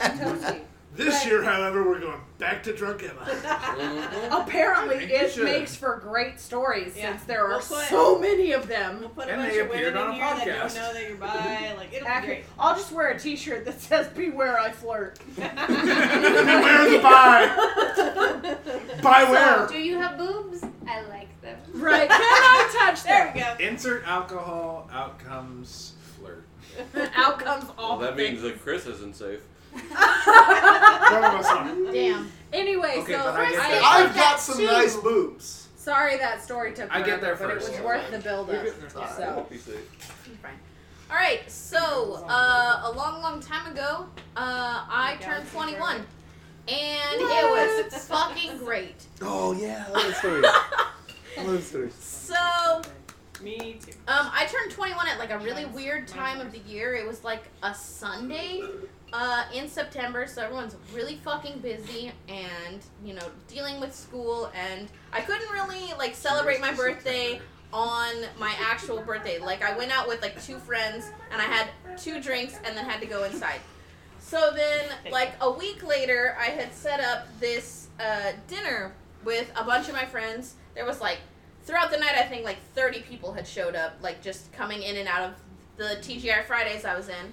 E: and toasty.
C: This
E: Right.
C: year, however, we're going back to drunk Emma.
E: Apparently,
D: I think we
E: it
D: should.
E: makes for great stories
G: Yeah.
E: since there are
G: We'll put-
E: so many of them.
G: We'll put a
D: And
G: bunch
D: they
G: of
D: appeared
G: women
D: on
G: in
D: a
G: here that
D: podcast.
G: don't know that you're bi. Like it'll be great.
E: I'll just wear a T-shirt that says "Beware, I flirt."
C: Beware the buy. Buy where?
H: Do you have boobs? I like them.
E: Right? Can I touch
G: There we go.
D: insert alcohol, Outcomes flirt.
E: Outcomes all
F: Well, that
E: the
F: means that Chris isn't safe.
C: None of us are.
B: Damn.
E: Anyway,
D: Okay,
E: so
D: but I get
E: I-
D: that.
A: I've got some
B: too.
A: nice boobs.
E: sorry that story took
D: I get
E: forever,
D: there
E: but it
D: first.
E: was worth the build up.
F: I
E: So
F: hope he's safe.
B: All right, so uh, a long, long time ago, uh, I turned 21, and it was fucking great.
A: Oh yeah, I love that story. I love that story.
B: So,
G: Me too.
B: um, I turned 21 at like a really weird time of the year. It was like a Sunday uh, in September, so everyone's really fucking busy and you know dealing with school, and I couldn't really like celebrate my birthday on my actual birthday. Like I went out with like two friends and I had two drinks and then had to go inside. So then like a week later I had set up this uh, dinner with a bunch of my friends. There was like throughout the night I think like 30 people had showed up like just coming in and out of the TGI Fridays I was in.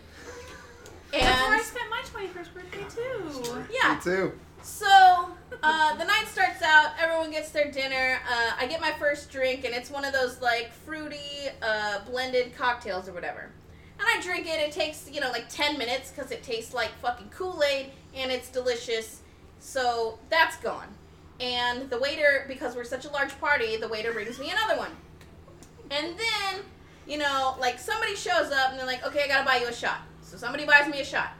H: That's where I spent my 21st birthday too.
B: yeah,
A: Me too.
B: so uh, the night starts out. Everyone gets their dinner. Uh, I get my first drink, and it's one of those like fruity uh, blended cocktails or whatever. And I drink it. It takes you know like ten minutes because it tastes like fucking Kool Aid, and it's delicious. So that's gone. And the waiter, because we're such a large party, the waiter brings me another one. And then, you know, like somebody shows up and they're like, okay, I gotta buy you a shot. So somebody buys me a shot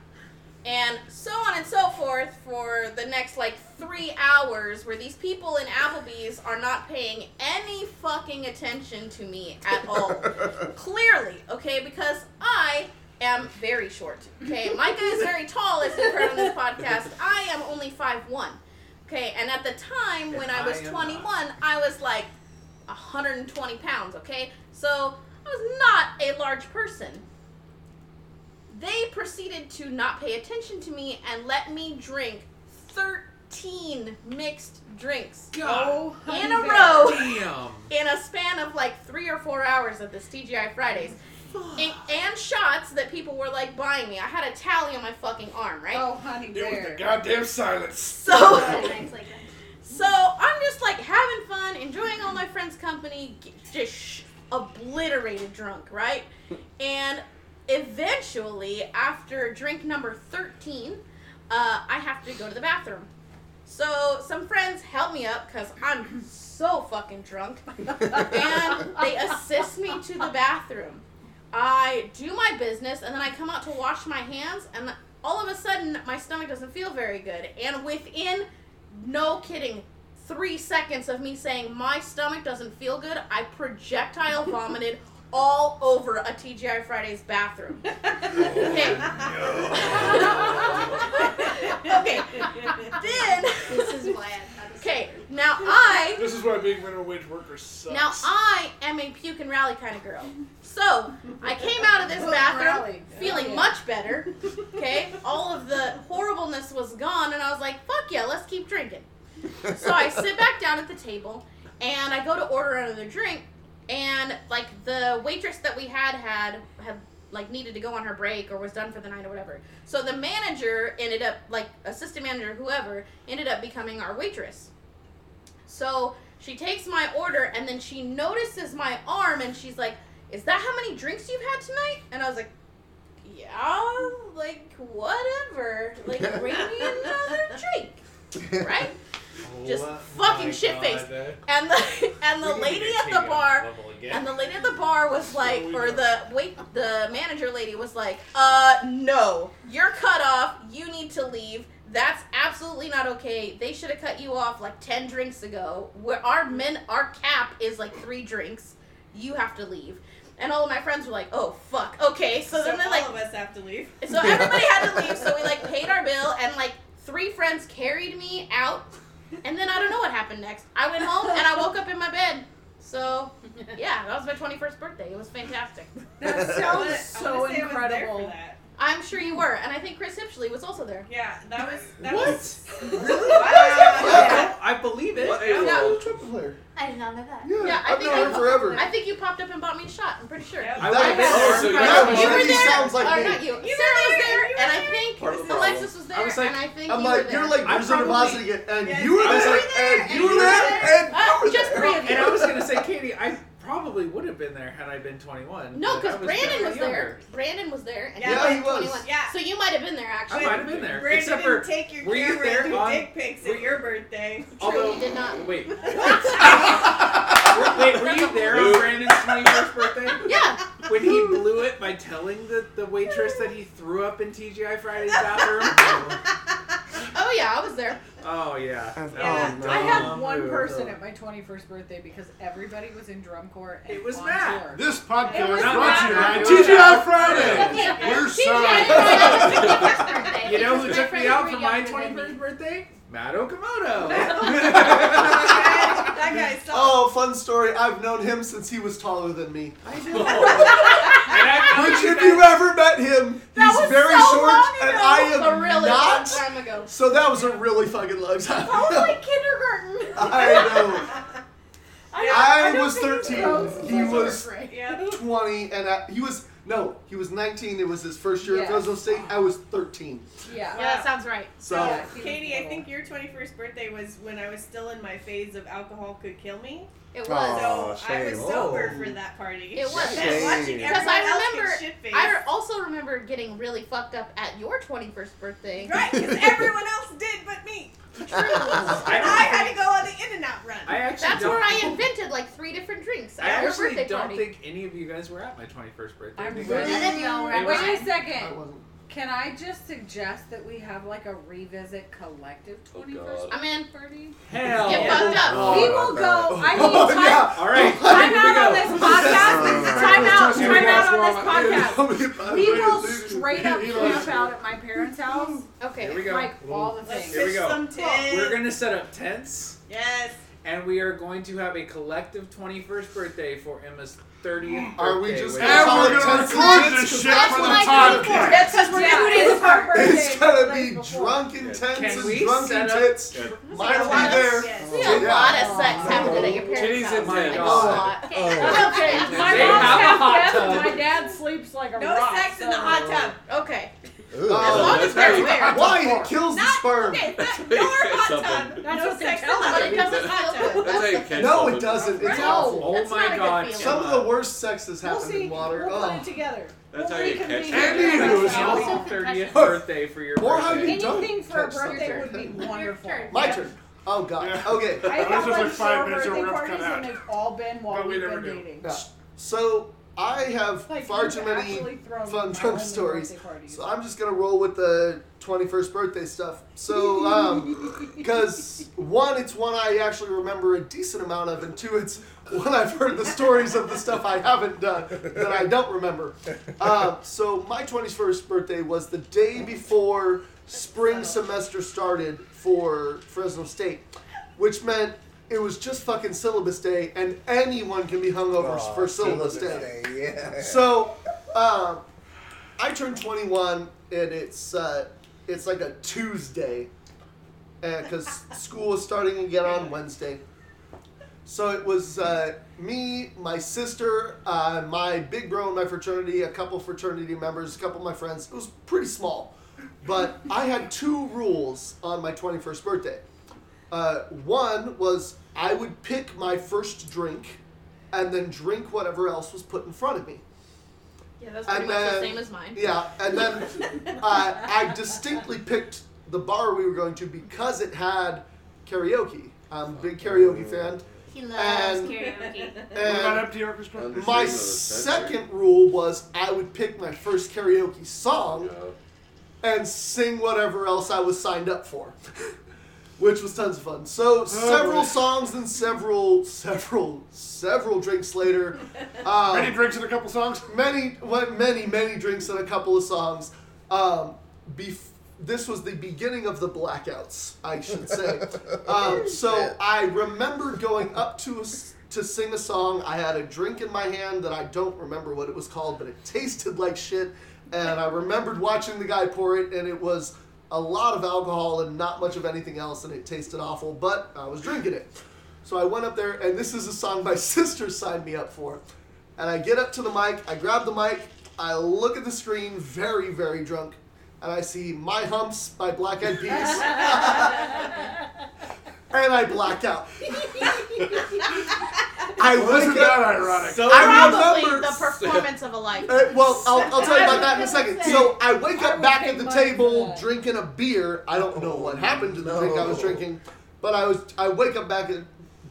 B: and so on and so forth for the next like three hours where these people in Applebee's are not paying any fucking attention to me at all. Clearly, okay, because I am very short. Okay, Micah is very tall, as you've heard on this podcast. I am only 5'1. Okay, and at the time when I was
D: I am
B: 21, I was like 120 pounds, okay? So I was not a large person they proceeded to not pay attention to me and let me drink 13 mixed drinks
D: God
E: Oh,
B: in a row
D: damn.
B: in a span of like three or four hours at this TGI Fridays. And, and shots that people were like buying me. I had a tally on my fucking arm, right?
E: Oh, honey
C: It was the goddamn silence.
B: So,
H: Nights like that.
B: so I'm just like having fun, enjoying all my friends' company, just sh- obliterated drunk, right? And eventually, after drink number 13, uh, I have to go to the bathroom. So some friends help me up because I'm so fucking drunk, and they assist me to the bathroom. I do my business, and then I come out to wash my hands, and all of a sudden my stomach doesn't feel very good. And within, no kidding, three seconds of me saying my stomach doesn't feel good, I projectile vomited all over a TGI Fridays bathroom. Okay. Oh, okay. Then,
H: This is why I'm not a
B: okay. Now I
C: This is why being minimum wage worker sucks.
B: now I am a puke and rally kind of girl. So I came out of this bathroom feeling much better. Okay, all of the horribleness was gone, and I was like, "Fuck yeah, let's keep drinking." So I sit back down at the table, and I go to order another drink, and like the waitress that we had had had like needed to go on her break or was done for the night or whatever. So the manager ended up like assistant manager whoever ended up becoming our waitress. So she takes my order and then she notices my arm and she's like, "Is that how many drinks you've had tonight?" And I was like, "Yeah, like whatever. Like bring me another drink." Right? Just
D: Oh
B: fucking
D: my
B: shit faced. And the and the
D: We need to
B: lady at the bar
D: that level again.
B: and the lady at the bar was like,
C: we
B: or the wait, the manager lady was like, uh, no, you're cut off. You need to leave. That's absolutely not okay. They should have cut you off like ten drinks ago. Where our men, our cap is like three drinks. You have to leave. And all of my friends were like, oh fuck, okay. So,
G: So,
B: then they
G: all
B: like, all
G: of us have to leave.
B: so everybody had to leave. So we like paid our bill, and like three friends carried me out. And then I don't know what happened next. I went home and I woke up in my bed. So yeah, that was my 21st birthday. It was fantastic.
E: That sounds so
G: wanna say I was there for
E: incredible.
B: I'm sure you were, and I think Chris Hipshley was also there.
G: Yeah, that was that
D: What?
G: was
D: Really?
G: Wow.
D: I believe it.
F: What
B: Yeah.
F: a
I: Triple player.
H: I did not know that.
I: Yeah,
B: Yeah, I
I: I've
B: think
I: known
B: I-
I: forever.
B: I think you popped up and bought me a shot. I'm pretty sure.
G: Yep.
D: I would have been there.
F: So you
D: was
I: Yeah,
D: like,
B: You were there,
I: sounds like
B: or
I: me.
B: not you.
G: You
B: Sarah
G: were
B: was
G: there,
B: there,
G: you
B: and
G: were
B: I think
F: Part of the
B: Alexis was there,
D: I was like-
B: and I think
I: I'm
B: you
I: like,
B: were
I: you're
B: there.
I: like
D: I
I: Wizard of
D: probably-
I: Oz again, and
G: Yes,
I: you were there,
G: there,
I: and
G: and
I: you
G: you
I: were
G: were
I: there,
G: there.
I: and you were
B: just
I: there.
B: three of
D: And I was gonna say, Katie, I probably would have been there had I been 21.
B: No, because Brandon
D: definitely
B: was there. Brandon was there, and
G: Yeah,
B: you
I: he was.
B: 21.
G: Yeah.
B: So you might have been there actually.
D: I might have been there,
G: Brandon
D: except
G: didn't
D: for
G: take your
D: were you there
G: and do
D: on-
G: dick pics
D: were-
G: at your birthday.
D: although
B: you did not.
D: wait, wait, were you there on Brandon's 21st birthday?
B: Yeah.
D: When he blew it by telling the, the waitress that he threw up in TGI Friday's bathroom?
B: Oh yeah, I was there.
D: Oh yeah.
I: Oh,
G: Yeah.
I: no.
E: I had one person at my 21st birthday because everybody was in drum corps and
D: It was
E: on
D: Matt.
E: tour.
C: This podcast
E: was
C: brought to you by TGI Friday.
B: Okay.
C: We're sorry.
D: You know who took me out for my
B: younger than me.
D: 21st birthday? Matt Okamoto.
G: that guy.
I: Oh, fun story. I've known him since he was taller than me.
D: I know. And I-
I: Which, if you ever met him,
E: That
I: he's very
E: so
I: short, and. I am
B: A really long
I: not.
B: time ago.
I: So that was a really fucking long time.
E: I was like kindergarten.
I: I know. I
E: don't
I: was 13. He
E: He's
I: was
E: great.
G: Yeah.
I: 20, and I, he was no, he was 19. It was his first year at Fresno State. I was 13.
E: Yeah.
B: Yeah, that sounds right.
I: So
E: Yeah,
G: Katie, I think your 21st birthday was when I was still in my phase of alcohol could kill me.
B: It was.
I: Aw.
G: So I was sober
I: Oh.
G: for that party.
B: It was.
G: And
I: Shame.
G: watching
I: Because
B: I remember- I also remember getting really fucked up at your 21st birthday.
G: Right, because everyone else did but me.
B: True.
G: And I had to go on the In-N-Out run.
D: I actually
B: That's where I invented like three different drinks
D: I
B: at your
D: actually
B: birthday
D: don't
B: party.
D: think any of you guys were at my 21st birthday.
E: I'm
D: because
E: really
H: None of y'all were
D: It was-
E: Wait a
I: I
E: second.
I: Wasn't.
E: Can I just suggest that we have like a revisit collective
F: Oh,
E: 21st
F: God.
B: I'm in.
E: party?
D: Hell.
B: Get
G: Yeah.
B: fucked up.
I: Oh,
E: we will
I: oh,
E: go. I need
I: Oh,
E: time.
I: yeah.
D: All right.
E: Time out on this podcast. Time out.
D: We
E: Time out on this podcast. We will
C: Straight
E: straight up camp out at my parents' house.
B: Okay.
D: Here we go.
E: Like all the
G: Let's
E: things.
D: Here we go.
G: some tits.
D: We're gonna set up tents,
G: Yes.
D: and we are going to have a collective 21st birthday for Emma's 30th.
I: Are we just gonna
C: And
I: call
C: we're
I: it
C: gonna
I: tents and
C: record
I: tits?
C: this
I: 'Cause
C: shit
I: that's
C: for
I: what
C: the
I: I
C: podcast.
I: came for.
E: That's because we're
G: Yeah,
E: two days
G: it's
E: apart.
I: It's gonna be
E: before.
I: drunken
D: Can
I: tents
D: we
I: and drunken
D: set up-
I: tits.
D: Yeah.
I: Mine will be there.
G: Yes.
B: We had a
I: Yeah.
B: lot of sex oh. happening at your parents'
F: Titties
B: house.
F: and
B: Like,
F: tits.
B: a
I: Oh.
B: lot.
E: Okay, oh. my
D: They
E: mom's
D: have a
E: half deaf
D: tub.
E: and my dad sleeps like a
G: No
E: rock.
G: sex in the
E: so-
G: hot tub.
B: Okay.
I: Oh,
B: As long as they're
F: right.
B: aware.
I: Why? It kills the sperm.
G: okay. Not, your hot tub.
E: That's
G: no
E: what
G: sex
E: tell
G: in the hot
B: it doesn't
G: hot tub.
F: That's how you catch
I: No, it doesn't. It's
B: No.
I: awful.
D: Oh
B: That's
D: my
B: not a good
D: god.
B: feeling.
I: Some of the worst sex has
E: We'll
I: happened
E: see.
I: in water.
E: We'll put
I: Oh.
E: it together.
F: That's
E: we'll
F: how you catch
E: reconvene.
F: something.
I: Andy,
E: Andy,
I: who is
B: Also
D: 30th birthday for your
I: Or how
D: birthday.
I: you don't
E: Anything for a birthday would be wonderful.
I: My turn. Oh god.
B: Yeah.
I: Okay.
E: I have
C: This was
E: like
C: like five
E: four
C: minutes,
E: birthday
C: we're gonna
E: parties
C: out.
E: and they've all been while
C: But we
E: we've
C: never
E: been
C: do.
E: dating.
I: Yeah. So I have
E: Like,
I: far too many fun drunk stories. So I'm just gonna roll with the 21st birthday stuff. So, um, because one, it's one I actually remember a decent amount of, and two, it's one I've heard the stories of the stuff I haven't done that I don't remember. Um, so my 21st birthday was the day before spring semester started for Fresno State, which meant it was just fucking syllabus day, and anyone can be hungover
A: Aw,
I: for syllabus day.
A: day, Yeah.
I: So, um, I turned 21, and it's uh, it's like a Tuesday, because school is starting again on Wednesday. So it was uh, me, my sister, uh, my big bro in my fraternity, a couple fraternity members, a couple of my friends. It was pretty small, but I had two rules on my 21st birthday. Uh, one was I would pick my first drink, and then drink whatever else was put in front of me.
B: Yeah, that's pretty
I: And
B: much the same as mine.
I: Yeah, and then uh, I distinctly picked the bar we were going to because it had karaoke. I'm a big karaoke fan.
H: He loves
I: And-
H: karaoke.
I: And
C: empty orchestra?
I: My second rule was I would pick my first karaoke song
F: Yeah.
I: and sing whatever else I was signed up for, which was tons of fun. So several
C: boy.
I: songs and several, several, several drinks later. Um,
C: Many drinks and a couple songs.
I: many, what- many, many drinks and a couple of songs. Um, bef- this was the beginning of the blackouts, I should say. Um, so I remember going up to a to sing a song. I had a drink in my hand that I don't remember what it was called, but it tasted like shit. And I remembered watching the guy pour it, and it was a lot of alcohol and not much of anything else, and it tasted awful. But I was drinking it. So I went up there, and this is a song my sister signed me up for. And I get up to the mic, I grab the mic, I look at the screen, very, very drunk, and I see My Humps by Black Eyed Peas. and I black out. I
C: Wasn't
I: wake
C: that ironic?
F: So
I: I
B: Probably
I: remember.
B: the performance of a life.
I: Uh, well, I'll, I'll tell you about that in a second. So I wake up
E: would
I: back at the table drinking a beer. I don't know what happened to the drink I was drinking, but I was I wake up back at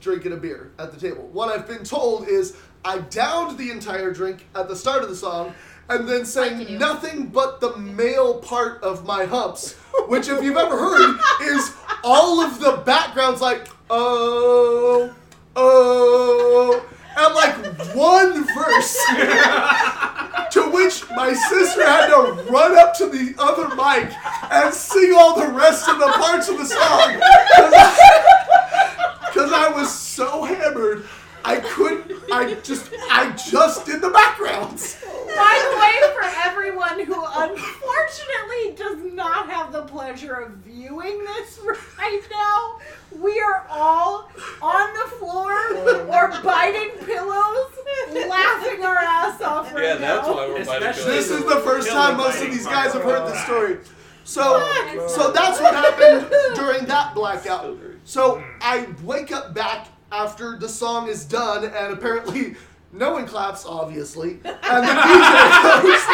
I: drinking a beer at the table. What I've been told is I downed the entire drink at the start of the song and then
H: Like
I: sang nothing but the male part of my humps, which if you've ever heard is all of the backgrounds like oh oh and like one verse to which my sister had to run up to the other mic and sing all the rest of the parts of the song. Because I was so hammered I couldn't I just I just did the backgrounds.
E: By the way, for everyone who unfortunately does not have the pleasure of viewing this right now, we are all on the floor or biting pillows, laughing our ass off right now.
F: Yeah,
E: now.
F: that's why we're biting
D: Especially-
I: this is the first time most of these guys have heard this story. So so that's what happened during that blackout. So I wake up back after the song is done, and apparently no one claps, obviously. And the DJ goes,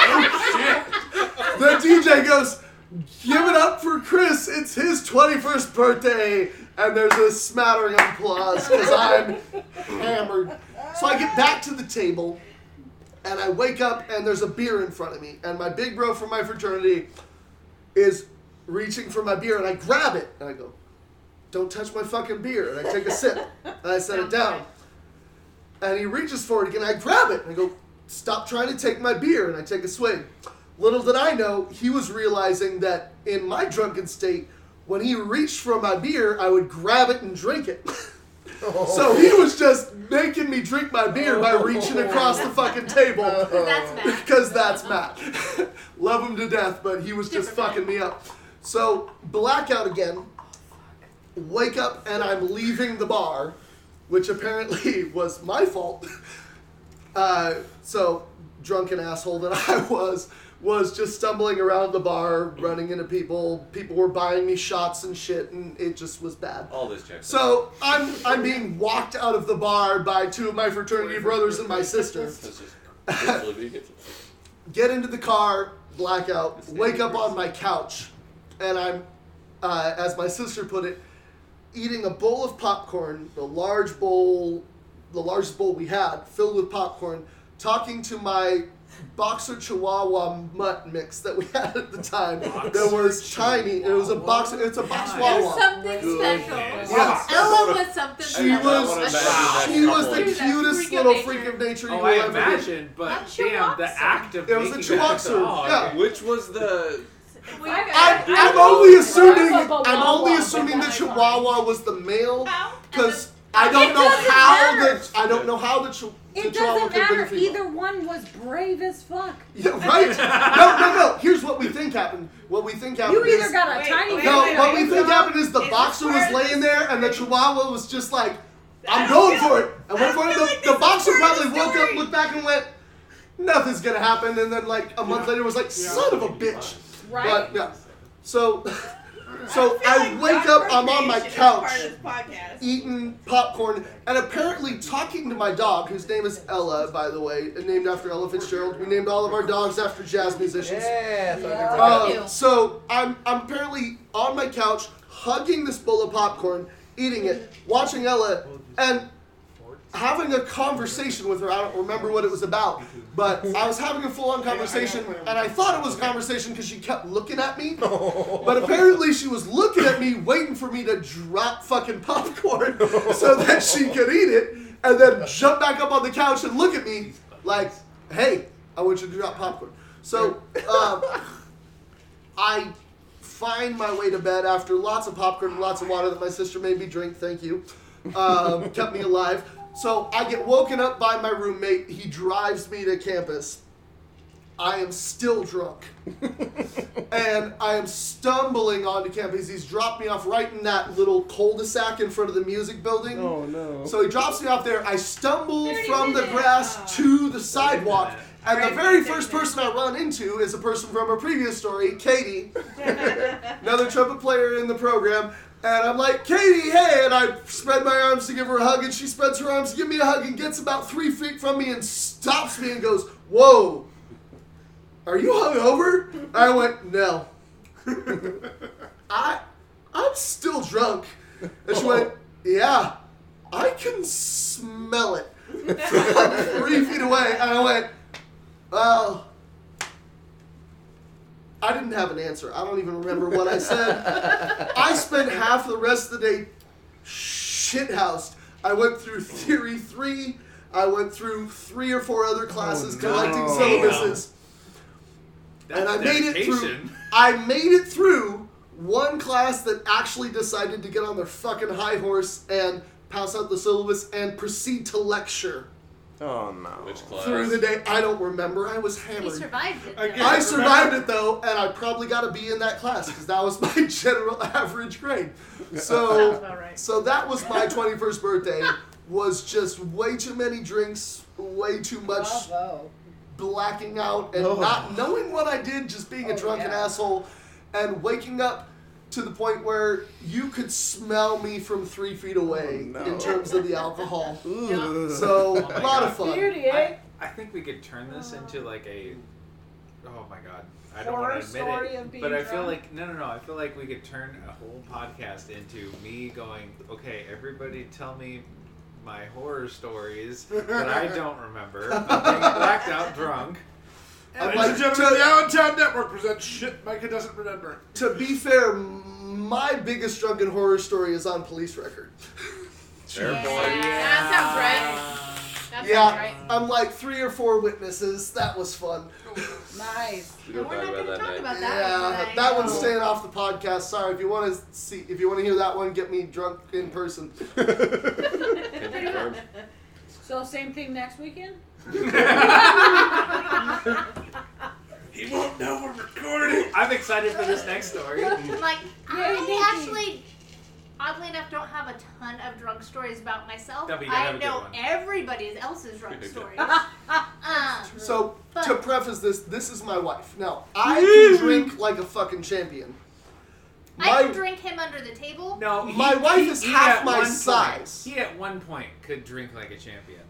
I: oh, the DJ goes, give it up for Chris. It's his 21st birthday. And there's a smattering of applause because I'm hammered. So I get back to the table, and I wake up, and there's a beer in front of me. And my big bro from my fraternity is reaching for my beer, and I grab it, and I go, don't touch my fucking beer. And I take a sip and I set it down. And he reaches for it again. I grab it and I go, stop trying to take my beer. And I take a swig. Little did I know, he was realizing that in my drunken state, when he reached for my beer, I would grab it and drink it. So he was just making me drink my beer by reaching across the fucking table. Because that's Matt. Love him to death, but he was just
H: Different
I: fucking me up. So, blackout again. Wake up and I'm leaving the bar, which apparently was my fault. Uh, so, drunken asshole that I was, was just stumbling around the bar, running into people. People were buying me shots and shit, and it just was bad.
F: All this checks.
I: So I'm I'm being walked out of the bar by two of my fraternity brothers and my sister.
F: That's just literally being it.
I: Get into the car, blackout, wake up on my couch, and I'm, uh, as my sister put it, eating a bowl of popcorn, the large bowl, the largest bowl we had, filled with popcorn, talking to my boxer chihuahua mutt mix that we had at the time. that was tiny. It was a boxer. It's a box
D: Nice.
H: It was
I: chihuahua.
H: something
F: Good
H: special.
F: man.
I: Yes.
H: Ella was something
I: She
H: special.
I: was
F: wanna imagine that
I: she was the
F: couple.
I: Cutest
H: freak
I: little
H: nature.
I: freak of nature oh, you
D: Oh,
I: will
D: I
I: ever meet.
D: imagine, but
H: Not
D: damn, the
H: Chihuahua.
D: act of
I: It was a
D: making
I: Chihuahua, yeah.
F: Which was the
H: We
E: I-
I: I'm,
E: I-
I: I'm only assuming
E: I- I-
I: I'm only
E: Chihuahua,
I: assuming the Chihuahua was the male because I don't know how the I don't know how the, chi- the
E: It doesn't
I: could have been
E: matter.
I: a.
E: Either one was brave as fuck.
I: Yeah, right? No, no, no. Here's what we think happened. What we think happened
E: You
I: is
E: either got a
G: Wait,
E: tiny
G: wait,
I: no.
G: wait,
I: what we
G: wait,
I: think
G: wait.
I: happened is the
G: Is
I: boxer was laying there and the Chihuahua was just like,
G: I
I: I'm going
G: feel-
I: for it. And
G: I
I: went
G: don't
I: for it.
G: feel
I: The, the boxer probably
G: the
I: woke up, looked back, and went, "Nothing's gonna happen." And then like a month later was like, "Son of a bitch."
E: Right?
I: But yeah. So, so
G: feel
I: I
G: like
I: wake up. I'm on my couch
G: Part of this podcast.
I: eating popcorn and apparently talking to my dog, whose name is Ella, by the way, named after Ella Fitzgerald. We named all of our dogs after jazz musicians.
A: Yeah,
I: Uh,
H: Ew.
I: so I'm I'm apparently on my couch hugging this bowl of popcorn, eating it, watching Ella, and having a conversation with her. I don't remember what it was about, but I was having a full-on conversation, and I thought it was a conversation because she kept looking at me. But apparently, she was looking at me, waiting for me to drop fucking popcorn so that she could eat it, and then jump back up on the couch and look at me like, "Hey, I want you to drop popcorn." So, um, I find my way to bed after lots of popcorn and lots of water that my sister made me drink. Thank you. Um, kept me alive. So I get woken up by my roommate. He drives me to campus. I am still drunk. and I am stumbling onto campus. He's dropped me off right in that little cul-de-sac in front of the music building.
A: Oh no.
I: So he drops me off there. I stumble from the
G: minute.
I: grass to the sidewalk. And the very
G: dirty
I: first
G: minute.
I: person I run into is a person from a previous story, Katie, another trumpet player in the program. And I'm like, Katie, hey! And I spread my arms to give her a hug, and she spreads her arms to give me a hug and gets about three feet from me and stops me and goes, Whoa, are you hungover? I went, No. I, I'm still drunk. And she went, Yeah, I can smell it from three feet away. And I went, Well, I didn't have an answer. I don't even remember what I said. I spent half the rest of the day shithoused. I went through Theory 3. I went through three or four other classes oh,
A: no.
I: collecting syllabuses.
D: That's
I: and I made it through. I made it through one class that actually decided to get on their fucking high horse and pass out the syllabus and proceed to lecture
A: Oh no.
F: Which class?
I: through the day. I don't remember. I was hammered.
H: He
I: hammered.
H: survived it. Though.
I: I survived it though, and I probably got to be in that class because that was my general average grade. So,
E: about right.
I: so that was my 21st birthday. Was just way too many drinks, way too much
E: Bravo.
I: blacking out, and
A: Oh.
I: not knowing what I did, just being a
E: Oh,
I: drunken
E: yeah.
I: asshole, and waking up to the point where you could smell me from three feet away
A: Oh, no.
I: in terms of the alcohol.
A: Ugh.
I: So,
D: Oh
I: a
D: my
I: lot of fun.
E: Beauty,
D: I,
E: eh?
D: I think we could turn this into like a. Oh my god. I don't want to admit
E: story
D: it.
E: of being
D: But I feel
E: drunk?
D: like. No, no, no. I feel like we could turn a whole podcast into me going, okay, everybody tell me my horror stories that I don't remember. I'm being blacked out drunk.
I: I'd
C: Ladies
I: like
C: and gentlemen, the
I: to,
C: Allentown Network presents shit Micah doesn't remember.
I: to be fair, my biggest drunken horror story is on police record.
F: Fair
B: Yeah.
F: point.
B: That sounds right. That sounds
I: Yeah,
B: right.
I: I'm like three or four witnesses. That was fun.
E: Nice.
F: We
H: We're
F: don't
H: not gonna
F: that
H: talk
F: night.
H: about that.
I: Yeah,
H: tonight.
I: that one's oh. staying off the podcast. Sorry, if you want to see, if you want to hear that one, get me drunk in person.
F: Can confirm.
E: So same thing next weekend?
C: He won't know we're recording.
D: I'm excited for this next story.
H: Like,
E: Yay,
H: I
E: Nikki.
H: actually, oddly enough, don't have a ton of drunk stories about myself.
D: Yeah, but you gotta
H: I
D: have a good
H: know
D: one.
H: everybody else's drunk stories. um,
I: So
H: But-
I: to preface this, this is my wife. Now I can drink like a fucking champion.
H: I
I: My-
H: can drink him under the table.
D: No,
I: My wife is half
D: at
I: my
D: one point-
I: size.
D: he at one point could drink like a champion.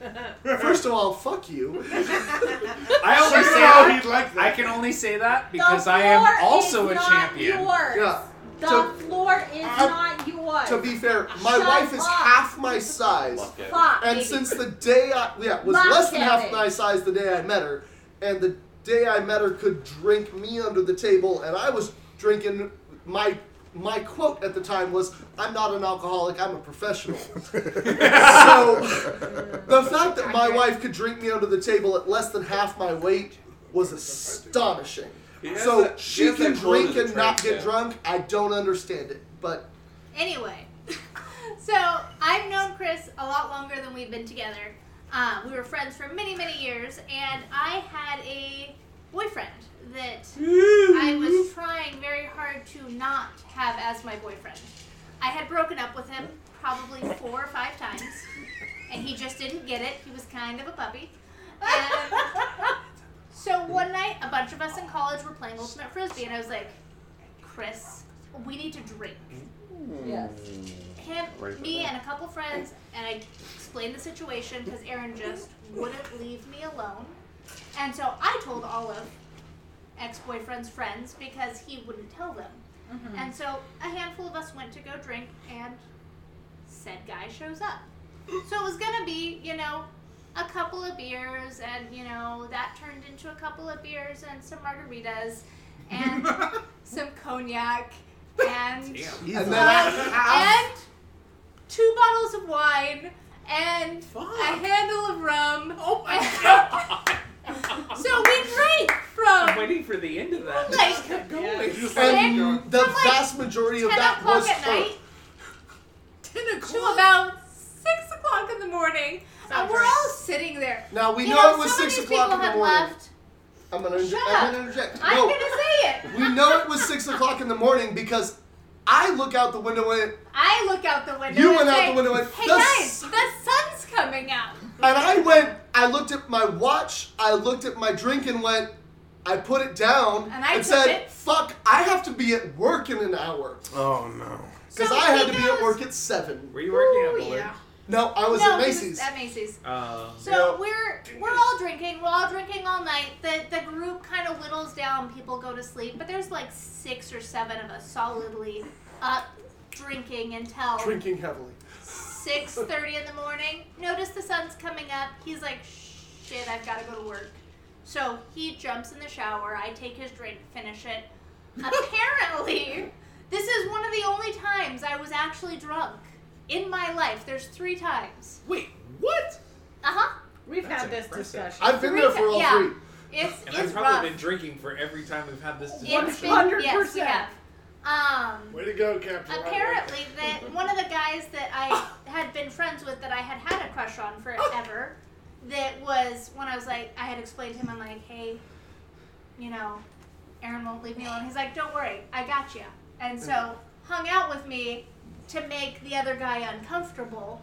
I: First of all, fuck you.
D: I only
C: You
D: say that.
C: he'd like that.
D: I can only say that because I am also
E: is
D: a
E: not
D: champion.
E: Yours.
I: Yeah.
E: The
I: To-
E: floor is
I: I-
E: not yours.
I: To be fair, my
E: Shut
I: wife is
E: up.
I: half my size.
F: Fuck it.
E: Fuck.
I: And
E: baby.
I: since the day I yeah was
E: Lock
I: less than half
E: Kevin.
I: my size the day I met her, and the day I met her could drink me under the table, and I was drinking my my quote at the time was I'm not an alcoholic, I'm a professional. so the fact that my wife could drink me under the table at less than half my weight was astonishing. So
F: that-
I: she can drink and not get
F: stamp.
I: drunk. I don't understand it, but
H: Anyway, so I've known Chris a lot longer than we've been together. Um, we were friends for many, many years, and I had a boyfriend that I was trying very hard to not have as my boyfriend. I had broken up with him probably four or five times, and he just didn't get it. He was kind of a puppy. And so one night, a bunch of us in college were playing Ultimate Frisbee, and I was like, Chris, we need to drink
E: Yes.
H: him, me, and a couple friends, and I explained the situation because Aaron just wouldn't leave me alone. And so I told all of ex-boyfriend's friends because he wouldn't tell them. Mm-hmm. And so a handful of us went to go drink, and said guy shows up. So it was gonna be, you know, a couple of beers, and you know that turned into a couple of beers and some margaritas, and some cognac, and
D: Damn.
I: And then
H: and two bottles of wine, and
D: Fuck.
H: a handle of rum.
D: Oh my god!
H: So we drank
D: I'm
H: from
D: waiting for the end of that.
H: Like-
D: kept going.
H: Six
I: and the
H: from, like,
I: vast majority of
H: ten
I: that
H: o'clock
I: was
H: at
I: her.
H: night
D: Ten
H: to
D: o'clock.
H: about six o'clock in the morning,
G: Sounds
H: and we're all sitting there.
I: Now we
H: you
I: know,
H: know,
I: it was
H: some
I: six o'clock in the morning.
H: left.
I: I'm gonna, inter-
H: Shut
I: I'm gonna interject.
H: I'm
I: No,
H: gonna say it.
I: we know it was six o'clock in the morning because I look out the window and,
H: I look out the window.
I: You
H: and
I: went out the window and-
H: Hey
I: the
H: guys,
I: s-
H: the sun's coming out.
I: and I went. I looked at my watch. I looked at my drink and went. I put it down
H: And I took
I: said,
H: it.
I: "Fuck! I have to be at work in an hour
A: Oh no.
I: because
H: So
I: I had
H: he
I: to be at work at seven.
D: Were you working
H: Ooh,
D: at Bullard?
H: yeah.
I: No, I was
H: no,
I: at
H: he was
I: Macy's.
H: at Macy's.
D: Uh,
H: So
I: Yeah.
H: we're we're all drinking. We're all drinking all night. The the group kind of whittles down. People go to sleep, but there's like six or seven of us solidly up drinking until
I: Drinking heavily.
H: Six thirty in the morning. Notice the sun's coming up. He's like, shit, I've got to go to work. So he jumps in the shower. I take his drink, finish it. Apparently, this is one of the only times I was actually drunk in my life. There's three times.
D: wait, what?
H: Uh huh.
E: We've
D: That's
E: had this
D: impressive.
E: discussion.
I: I've been there for all
H: Yeah.
I: three.
H: It's
D: And I've probably
H: rough.
D: been drinking for every time we've had this
H: It's
D: discussion.
H: been yes, we
E: 100%.
H: have. Um,
C: Way to go, Captain.
H: apparently that one of the guys that I had been friends with that I had had a crush on forever that was when I was like I had explained to him I'm like hey you know Aaron won't leave me alone. He's like don't worry I got you and so hung out with me to make the other guy uncomfortable.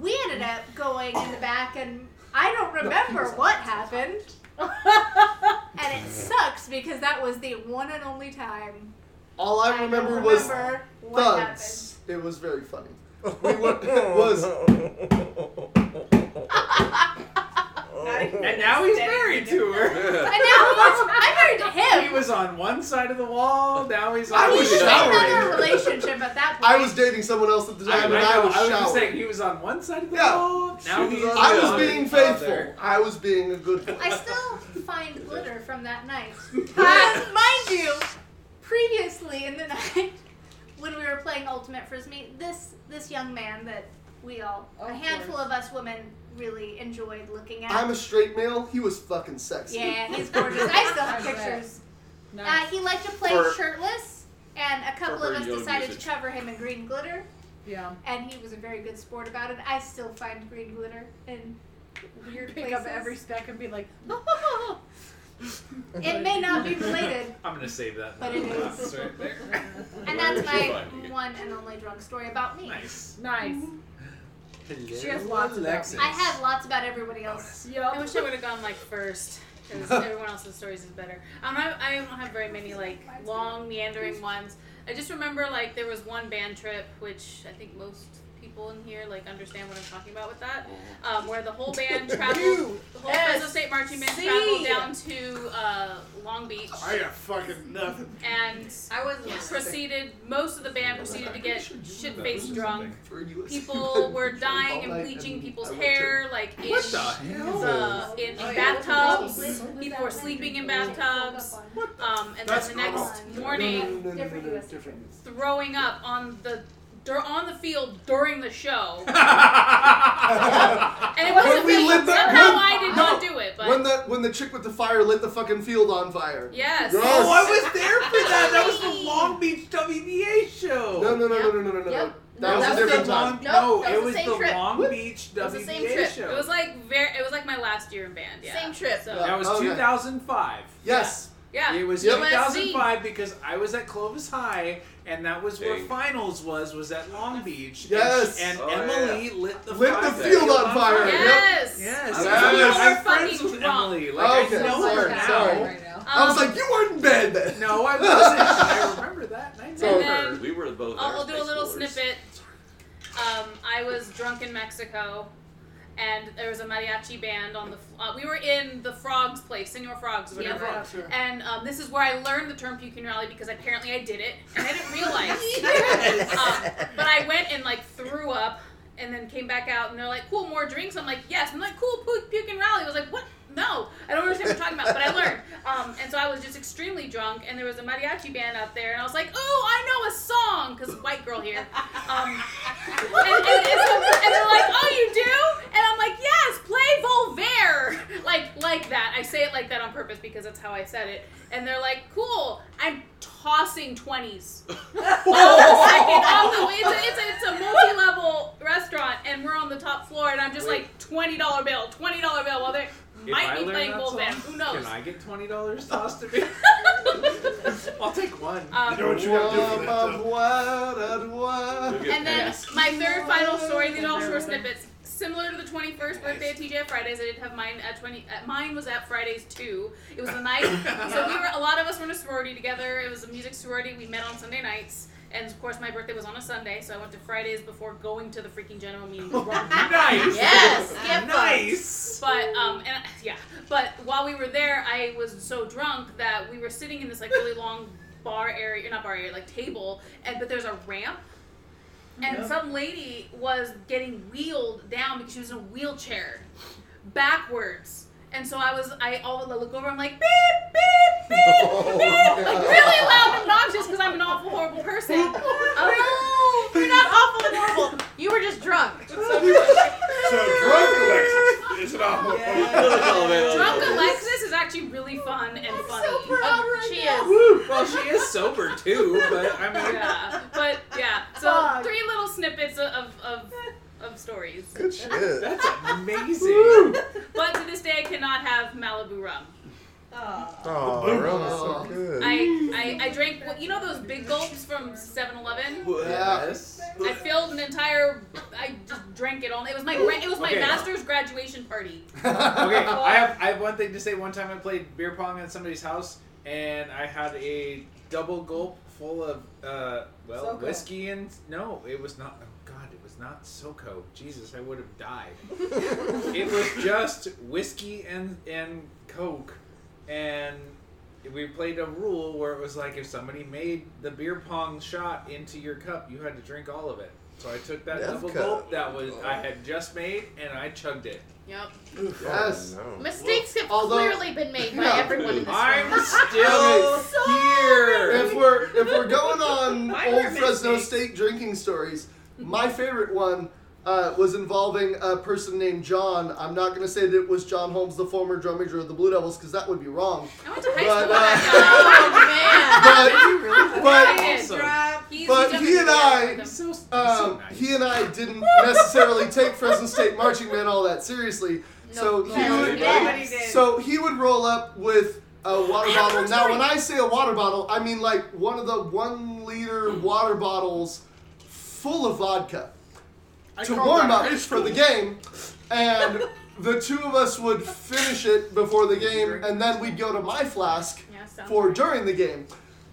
H: We ended up going in the back and I don't remember what happened. And it sucks because that was the one and only time
I: All I
H: don't
I: remember was
H: remember what happened.
I: thuds. It was very funny. We were, was
D: And now he's married to her.
H: And now he's, I'm married to him.
D: He was on one side of the wall. Now he's on.
I: I
D: the
I: was
H: He
D: other.
H: in
I: showering.
H: another relationship at that point.
I: I was dating someone else at the time,
D: I
I: and I
D: know,
I: was
D: I was just
I: showering.
D: saying he was on one side of the
I: Yeah.
D: wall. Now he's.
F: on
I: I was
F: other.
I: being
D: other.
I: faithful. I was being a good boy.
H: I still find glitter from that night. Uh, mind you, previously in the night when we were playing Ultimate Frisbee, this this young man that we all, a
E: Of
H: handful of us women, really enjoyed looking at.
I: I'm a straight male. He was fucking sexy.
H: yeah, he's gorgeous. I still have
E: I bet.
H: pictures. Uh, he liked to play
F: For-
H: shirtless, and a couple of us decided
F: usage.
H: to cover him in green glitter.
E: yeah.
H: and he was a very good sport about it. I still find green glitter in weird
E: Pick
H: places.
E: up every speck and be like,
H: it may not be related,
D: I'm gonna save that.
H: But it is.
D: That's right there.
H: and that's my one and only drunk story about me.
D: Nice.
E: nice. She has lots about me.
H: I have lots about everybody else.
B: I
E: Yup.
B: wish I would have gone like first because everyone else's stories is better. I I don't have very many like long meandering ones. I just remember like there was one band trip which I think most people in here like understand what I'm talking about with that, um, where the whole band traveled, the whole
E: S-
B: Fresno State marching band
E: C.
B: traveled down to uh, Long Beach.
C: I got fucking nothing.
B: and
G: I was
B: proceeded. Most of the band proceeded to get shit faced drunk. People were dying and bleaching people's hair, like in
D: What the
B: the in, in
G: yeah.
B: bathtubs. People were sleeping in bathtubs. Um, and then
C: That's
B: the next morning, throwing up on the dur- on the field during the show. And it
I: When
B: wasn't
I: we
B: me.
I: lit the-
B: Somehow
I: when-
B: I did
I: no,
B: not do it, but
I: When the when the chick with the fire lit the fucking field on fire.
B: yes.
I: Yes.
D: Oh, I was there for that. That was the Long Beach WBA show.
I: No, no, no,
B: Yep.
I: no, no, no, no, no.
B: Yep.
I: That
B: No,
I: was
B: that
I: a
B: was
I: different
D: the
I: time.
D: Long,
B: Nope,
D: no,
B: that
D: it
B: was
D: was
B: the same
D: the
B: trip.
D: Long
I: What?
D: Beach
B: It was the same trip.
D: show.
B: It was like very. It was like my last year in band. Yeah.
G: Same trip.
B: So,
D: that was
I: Okay.
D: 2005.
I: Yes.
B: yeah.
D: It was
B: USC.
D: 2005 because I was at Clovis High, and that was where
F: Dang.
D: finals was was at Long Beach.
I: Yes.
D: And,
F: Oh,
D: Emily lit the
I: Lit
D: fire-
I: the field on fire.
B: Yes.
D: Yes.
B: I was
D: I'm friends with
B: drunk.
D: Emily. Like
I: Okay,
D: I know
I: sorry,
D: her now.
I: sorry.
E: Right now.
I: I was
B: Um,
I: like, you weren't in bed then.
D: No, I wasn't. I remember that. I
B: And
D: know
B: then-
F: we were both.
B: I'll, I'll do a little
F: schoolers.
B: snippet. Um, I was drunk in Mexico,
J: and there was a mariachi band on the. Uh, we were in the Frogs place, Senor Frogs, or whatever.
C: Frogs, sure.
J: And um, this is where I learned the term puke and rally because apparently I did it and I didn't realize. um, but I went and like threw up and then came back out and they're like, cool, more drinks. I'm like, yes. I'm like, cool, puke, puke and rally. I was like, what? No, I don't understand what you're talking about, but I learned. Um, and so I was just extremely drunk, and there was a mariachi band out there, and I was like, oh, I know a song, because white girl here. Um, and, and, and, so, and they're like, oh, you do? And I'm like, yes, play Voltaire. Like, like that. I say it like that on purpose because that's how I said it. And they're like, cool, I'm tossing 20s. on the second, on the, it's, a, it's, a, it's a multi-level restaurant, and we're on the top floor, and I'm just like, $20 bill, $20 bill, while they
D: If
J: might
D: I
J: be
D: learn
J: playing
D: that
J: Voltaire. Who knows?
D: Can I get twenty dollars tossed to me? I'll take one.
J: Um,
C: You know what you gotta do for that, though?
J: And then my third final story. These are all short snippets. Similar to the 21st birthday at TGI Fridays, I did have mine at 20. At mine was at Fridays too. It was the night. so we were a lot of us were in a sorority together. It was a music sorority. We met on Sunday nights, and of course my birthday was on a Sunday, so I went to Fridays before going to the freaking general meeting.
D: nice.
B: Yes, skip
D: Nice.
J: But um and yeah, but while we were there, I was so drunk that we were sitting in this like really long bar area, not bar area, like table, and but there's a ramp, and some lady was getting wheeled down because she was in a wheelchair, backwards. And so I was, I all I look over, I'm like beep beep beep
A: Oh,
J: beep, like really loud and obnoxious because I'm an awful horrible person. I'm like,
B: You're not awful and horrible. You were just drunk.
C: So drunk Alexis is an awful.
J: Drunk Alexis is actually really fun and funny.
B: Uh, she is.
D: Well, she is sober too, but I mean,
J: yeah, but yeah. So
E: Fuck.
J: three little snippets of of, of stories.
A: Good shit.
D: that's amazing.
J: But to this day, I cannot have Malibu rum.
A: Oh, rum is so good.
J: I, I, I drank, what- you know those big gulps from 7-Eleven?
D: Yes.
J: I filled an entire, I just drank it all. It was my, gra- it was my
D: Okay.
J: master's graduation party.
D: Okay, I have I have one thing to say. One time I played beer pong at somebody's house, and I had a double gulp full of uh well
E: Soco.
D: whiskey and no, it was not. God, it not SoCo. Jesus, I would have died. it was just whiskey and and Coke, and we played a rule where it was like if somebody made the beer pong shot into your cup, you had to drink all of it. So I took that
A: Death
D: double
A: cup.
D: gulp that was I had just made, and I chugged it.
J: Yep.
I: Yes.
A: Oh, no.
B: Mistakes have
I: Although-
B: clearly been made by
I: Yeah.
B: everyone in this
D: I'm
B: room.
D: still here.
I: If we're if we're going on
G: Mine
I: old
G: were
I: Fresno
G: mistakes.
I: State drinking stories, my favorite one uh, was involving a person named John. I'm not going to say that it was John Holmes, the former drum major of the Blue Devils, because that would be wrong.
J: I went to high
I: But,
J: school
I: uh,
J: with that
I: But,
J: guy.
I: but,
J: I did.
D: Awesome.
J: He's-
I: but he and I-
D: So, so
I: um,
D: nice.
I: he and I didn't necessarily take Fresno State marching band all that seriously. so he would
G: Nobody did.
I: So he would roll up with a water bottle. Now, when I say a water bottle, I mean like one of the one liter water bottles full of vodka
C: I
I: to warm up for the game. And the two of us would finish it before the game, and then we'd go to my flask
J: Yeah,
I: for
J: right.
I: during the game.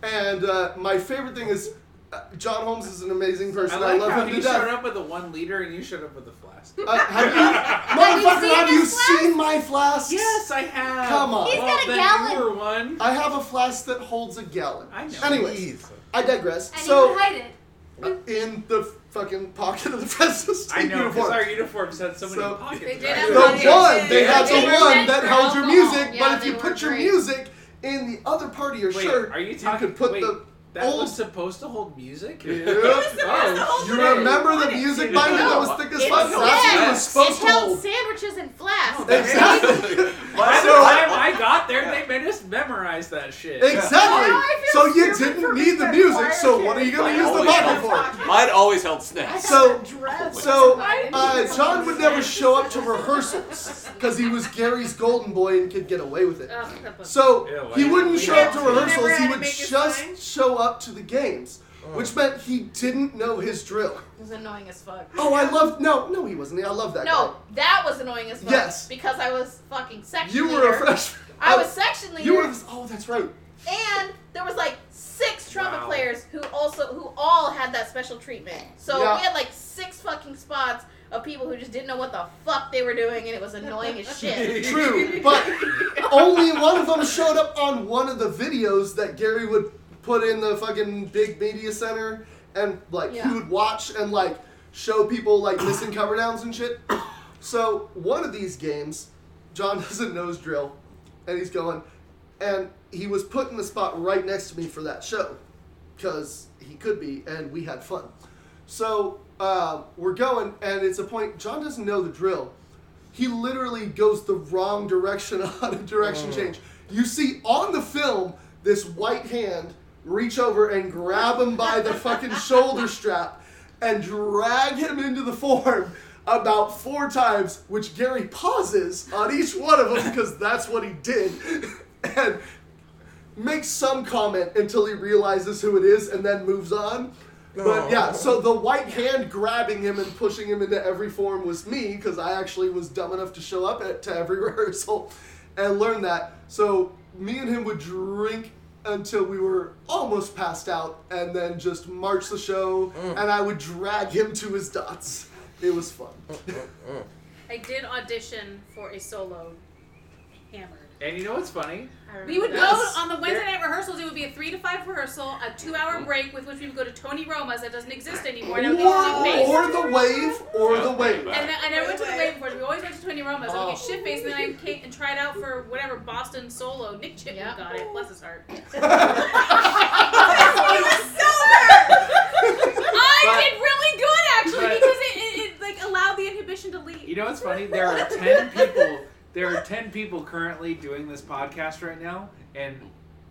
I: And uh, my favorite thing is uh, John Holmes is an amazing person. I,
D: like
I: love
D: how
I: him
D: he
I: to
D: showed
I: death.
D: up with a one liter and you showed up with a flask.
I: Uh, have you, motherfucker,
B: seen
I: have you
B: flask?
I: seen my flasks?
D: Yes, I have.
I: Come on. He's
D: well,
H: got a
D: then
H: gallon.
D: One.
I: I have a flask that holds a gallon.
D: I know.
I: Anyways,
A: Jeez.
I: I digress.
H: And you
I: so
H: would hide it.
I: Uh, in the fucking pocket of the Fresno State
D: I know because
I: uniform.
D: our uniforms had so many
I: So-
D: pockets.
J: They did
D: right?
J: have
I: the
J: pockets.
I: one they had
J: They
I: the
J: were
I: one
J: meant
I: that
J: for
I: held your
J: alcohol.
I: music,
B: Yeah,
I: but if
B: they
I: you
B: were
I: put your
B: great.
I: music in the other part of your
D: Wait,
I: shirt,
D: are you
I: you
D: talking?
I: could put
D: wait,
I: the
D: that
I: old.
D: was supposed to hold music.
I: Yep.
D: Oh,
I: You remember the music binder that was thick as
B: It's
I: fuck? That's what it was supposed
B: it
I: to
B: held
I: hold.
B: sandwiches and flasks.
I: Exactly.
D: By the time I got there, they made us memorize that shit.
I: Exactly.
E: I feel
I: So you didn't need the music. So
E: kid.
I: what are you gonna use the
F: always
I: pocket
F: held-
I: for?
F: Mine always held snacks.
I: So So, uh, John would never show up to rehearsals because he was Gary's golden boy and could get away with it.
J: Ugh, that was-
I: So he wouldn't show up to
D: to.
G: He never
I: rehearsals. He would just show up to the games, oh. which meant he didn't know his drill.
B: It was annoying as fuck.
I: Oh, I love no, no, he wasn't. I love that
B: No, that was annoying as fuck.
I: Yes.
B: Because I was fucking
I: guy.
B: section
I: You
B: leader.
I: were a freshman.
B: I was section leader.
I: You were. The, oh, that's right.
B: and there was like six trumpet
D: Wow.
B: players who also who all had that special treatment. So
I: Yeah.
B: we had like six fucking spots of people who just didn't know what the fuck they were doing, and it was annoying as shit.
I: True, but only one of them showed up on one of the videos that Gary would put in the fucking big media center, and like
B: Yeah.
I: he would watch and like show people like missing cover downs and shit. So one of these games, John doesn't nose drill, and he's going, and he was put in the spot right next to me for that show, because he could be, and we had fun. So uh, we're going, and it's a point. John doesn't know the drill. He literally goes the wrong direction on a direction change. You see on the film this white hand reach over and grab him by the fucking shoulder strap and drag him into the form about four times, which Gary pauses on each one of them because that's what he did. And makes some comment until he realizes who it is and then moves on. But oh. yeah, so the white hand grabbing him and pushing him into every form was me because I actually was dumb enough to show up at, to every rehearsal and learn that. So me and him would drink until we were almost passed out and then just march the show mm. and I would drag him to his dots. It was fun.
J: Mm, mm, I did audition for a solo hammered.
D: And you know what's funny?
J: We would
D: Yes.
J: go on the Wednesday night rehearsals. It would be a three to five rehearsal, a two-hour mm-hmm. break with which we would go to Tony Roma's that doesn't exist anymore. And I would
I: Or,
J: get shit
I: or the wave, or the wave.
J: And then I never went to the wave before. We always went to Tony Roma's. I would get oh. shit faced, and then I came and tried out for whatever Boston solo. Nick Chipman
B: Yeah.
J: got it. Bless his heart. I
D: But-
J: did really good actually
D: but-
J: because it, it, it like allowed the inhibition to leave.
D: You know what's funny? There are ten people. There are ten people currently doing this podcast right now, and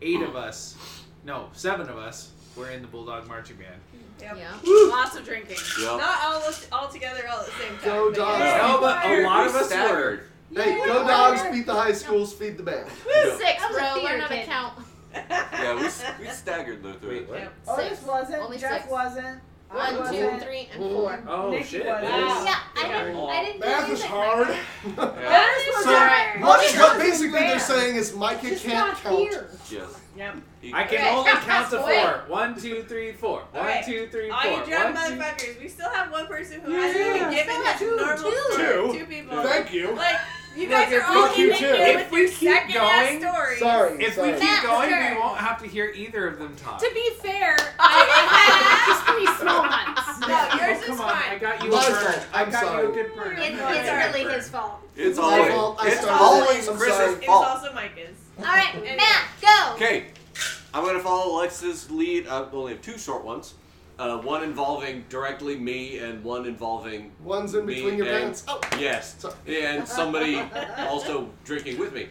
D: eight of us, no, seven of us, were in the Bulldog marching band.
G: Yep.
B: Yeah.
J: Lots of drinking.
F: Yep.
G: Not all all together all at the same time.
I: Go
G: but
I: dogs.
G: yeah.
D: No, but a lot of us were.
F: staggered.
I: Hey, go dogs, beat the high schools, feed the band.
F: Yeah.
B: Six,
H: That was a
B: bro.
H: theater
B: Learn how to count.
F: Yeah, we, we staggered though through
D: Wait,
F: it.
D: what?
G: Yep.
E: Otis
B: Six.
E: wasn't.
B: Only
E: Jeff
B: six.
E: wasn't. I
B: One, two,
E: wasn't.
B: three, and four.
D: Oh
E: Nikki
D: shit!
E: was. Wow.
H: Yeah, I didn't. I didn't do
C: Math is
H: music.
C: hard.
F: Yeah.
E: Otis was
I: So, what, what
E: was
I: basically they're saying is Micah
E: Just
I: can't
E: not
I: count.
E: here.
F: Yes.
G: Yep.
D: I can
B: Okay,
D: only
B: count
D: count to
B: fast, boy.
D: four. One, two, three, four. One,
G: Okay.
D: two, three,
G: All
D: four.
G: you drunk
D: One, two-
G: motherfuckers, we still have one person who
E: Yeah.
G: hasn't even given
E: Still
G: that
E: two,
G: normal
E: two.
G: story.
C: Two.
G: Two people.
C: Thank you.
G: Like, you guys
D: if
G: are all
C: we keep-
D: if
G: with
D: we
G: your
D: keep
G: second
D: going-
G: stories.
I: Sorry.
D: If
I: sorry.
D: we keep
H: Matt,
D: going,
H: sure.
D: we won't have to hear either of them talk.
J: To be fair, I, I had just three small ones.
G: No, yours
D: oh,
G: is
D: come on, I got you
I: My
D: a burn.
I: fault.
D: I
I: I'm
D: got
I: sorry.
D: you a good burn.
H: It,
G: No,
H: it's
G: sorry.
H: really his fault.
F: It's
I: My
F: always
I: fault. I
F: it's
I: started.
F: always
I: I'm
F: Chris's
I: sorry.
G: It's
F: fault.
G: also Micah's.
H: All right,
G: Anyway.
H: Matt, go.
F: Okay, I'm gonna follow Alexa's lead. I only have two short ones. Uh, one involving directly me, and one involving
I: One's in
F: Me
I: between your
F: and-
I: pants. Oh,
F: yes,
I: Sorry.
F: and somebody also drinking with me.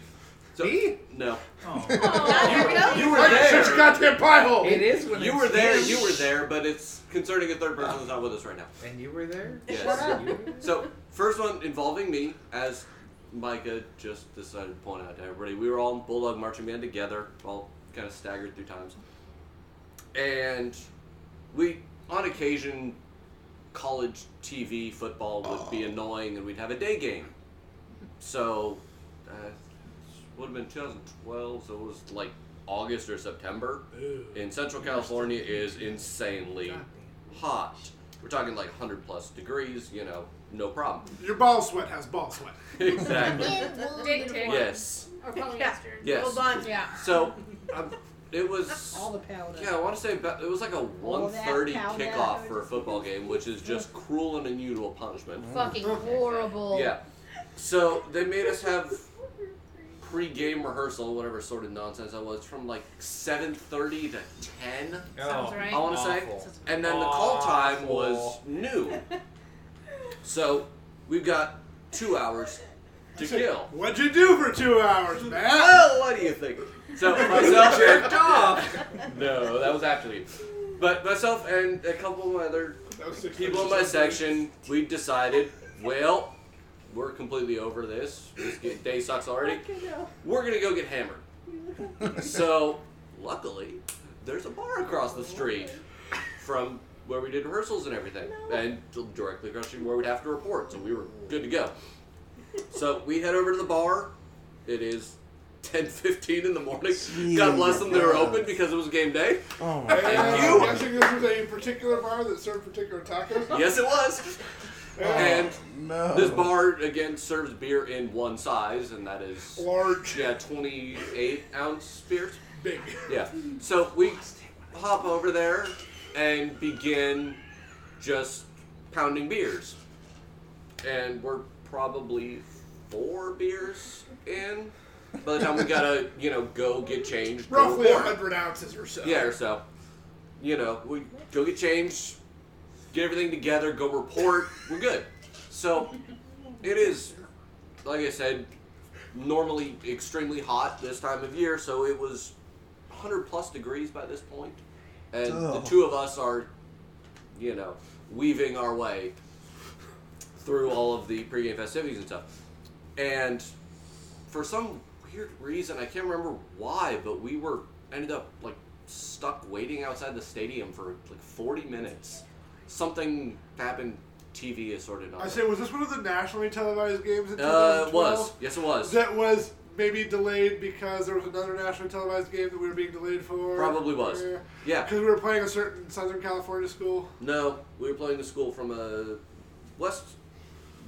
F: So,
D: Me?
F: No,
D: Oh.
H: there we
F: you were
C: Like, shut your
F: there.
C: goddamn pie hole.
D: It is when
F: You
D: it's
F: were there.
D: him.
F: You were there, but it's concerning a third person who's not with us right now.
D: And you were there?
F: Yes.
D: Were there?
F: So first one involving me, as Micah just decided to point out to everybody, we were all in Bulldog marching band together, all kind of staggered through times, and we, on occasion, college TV football would be annoying, and we'd have a day game. So, uh, would have been 2012, so it was like August or September. In Central California is insanely hot. We're talking like 100 plus degrees, you know, no problem.
C: Your ball sweat has ball sweat.
F: exactly.
J: Dick.
F: Yes.
J: Or polyester.
G: Yeah.
F: Yes.
G: Hold on.
B: Yeah.
F: So, um, it was.
E: All the powder.
F: Yeah, I want to say about, it was like a
E: All that
F: 1:30 kickoff for a football game, which is just cruel and unusual punishment. Mm.
B: Fucking horrible.
F: Yeah. So they made us have pre-game rehearsal, whatever sort of nonsense that was, from like 7:30 to 10.
B: Sounds oh, right.
F: I want to say, and then the call time was
D: Awful.
F: noon. So we've got two hours to kill.
C: What'd you do for two hours, man?
F: Oh, what do you think? So myself jerked off. No, that was after you. But myself and a couple of other
C: That was six
F: people in my section, we decided, well, we're completely over this. This ge- day sucks already. We're gonna go get hammered. So, luckily, there's a bar across the street from where we did rehearsals and everything, and directly across the street where we'd have to report. So we were good to go. So we head over to the bar. It is 10:15 in the morning. God bless them, they were open because it was game day.
A: Oh my
C: And
F: And
C: I'm guessing this was a particular bar that served particular tacos.
F: Yes, it was. Oh, and
A: No.
F: this bar again serves beer in one size, and that is
C: Large.
F: yeah, 28 ounce beers.
C: Big.
F: Yeah. So we hop over there and begin just pounding beers. And we're probably four beers in. By the time we gotta, you know, go get changed. go
C: Roughly
F: report.
C: 100 ounces or so.
F: Yeah, or so. You know, we go get changed, get everything together, go report. We're good. So it is, like I said, normally extremely hot this time of year. So it was 100 plus degrees by this point. point, and the
A: Ugh.
F: two of us are, you know, weaving our way through all of the pregame festivities and stuff. And for some weird reason, I can't remember why, but we were ended up like stuck waiting outside the stadium for like 40 minutes. Something happened. TV is sorted out.
C: I say, was this one of the nationally televised games in
F: uh, it was. Yes, it was.
C: That was maybe delayed because there was another nationally televised game that we were being delayed for.
F: Probably was. Yeah.
C: Because we were playing a certain Southern California school.
F: No, we were playing the school from a west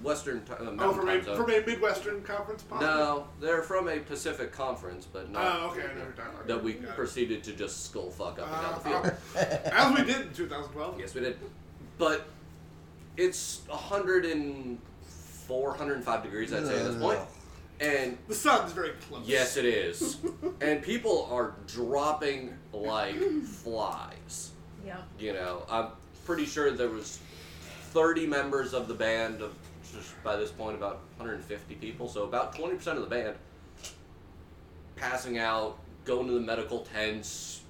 F: western ti- uh,
C: Oh,
F: mountain
C: from a,
F: time zone.
C: from a Midwestern conference. Possibly?
F: No, they're from a Pacific conference, but not
C: Oh, okay. I know you're talking about.
F: that we
C: Yeah.
F: proceeded to just skull fuck up and down the
C: Uh,
F: field.
C: As we did in 2012.
F: Yes, we did. But it's 104, 105 degrees, I'd say, at this point. And
C: The sun's very close.
F: yes, it is. and people are dropping like flies.
B: Yeah.
F: You know, I'm pretty sure there was 30 members of the band of just by this point about 150 people, so about 20% of the band passing out, going to the medical tents,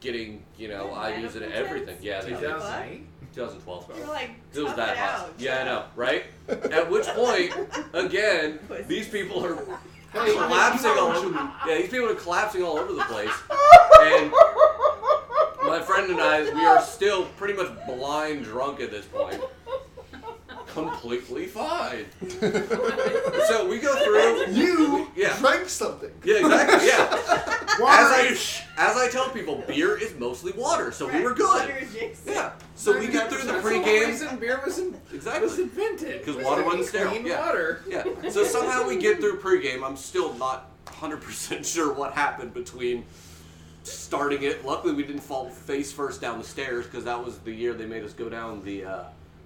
F: getting, you know, IVs and everything.
G: tents?
F: Yeah,
D: 2008?
F: 2012.
G: You're like,
F: It was that
G: it
F: hot.
G: out.
F: Yeah, I know, right? At which point, again, these people are collapsing all over. Yeah, these people are collapsing all over the place. And my friend and I, we are still pretty much blind drunk at this point. Completely fine. So we go through.
I: You
F: Yeah.
I: drank something.
F: Yeah, exactly. Yeah.
C: Water
F: As. I, as I tell people, beer is mostly water, so we were
G: Water
F: good.
G: adjacent.
F: Yeah. So we get through the
D: That's the
F: pregame.
D: reason beer was, in,
F: Exactly.
D: was invented.
F: 'Cause water wasn't sterile,
D: Clean
F: yeah.
D: water.
F: Yeah. So somehow we get through pregame. I'm still not 100% sure what happened between starting it. Luckily, we didn't fall face first down the stairs because that was the year they made us go down the uh,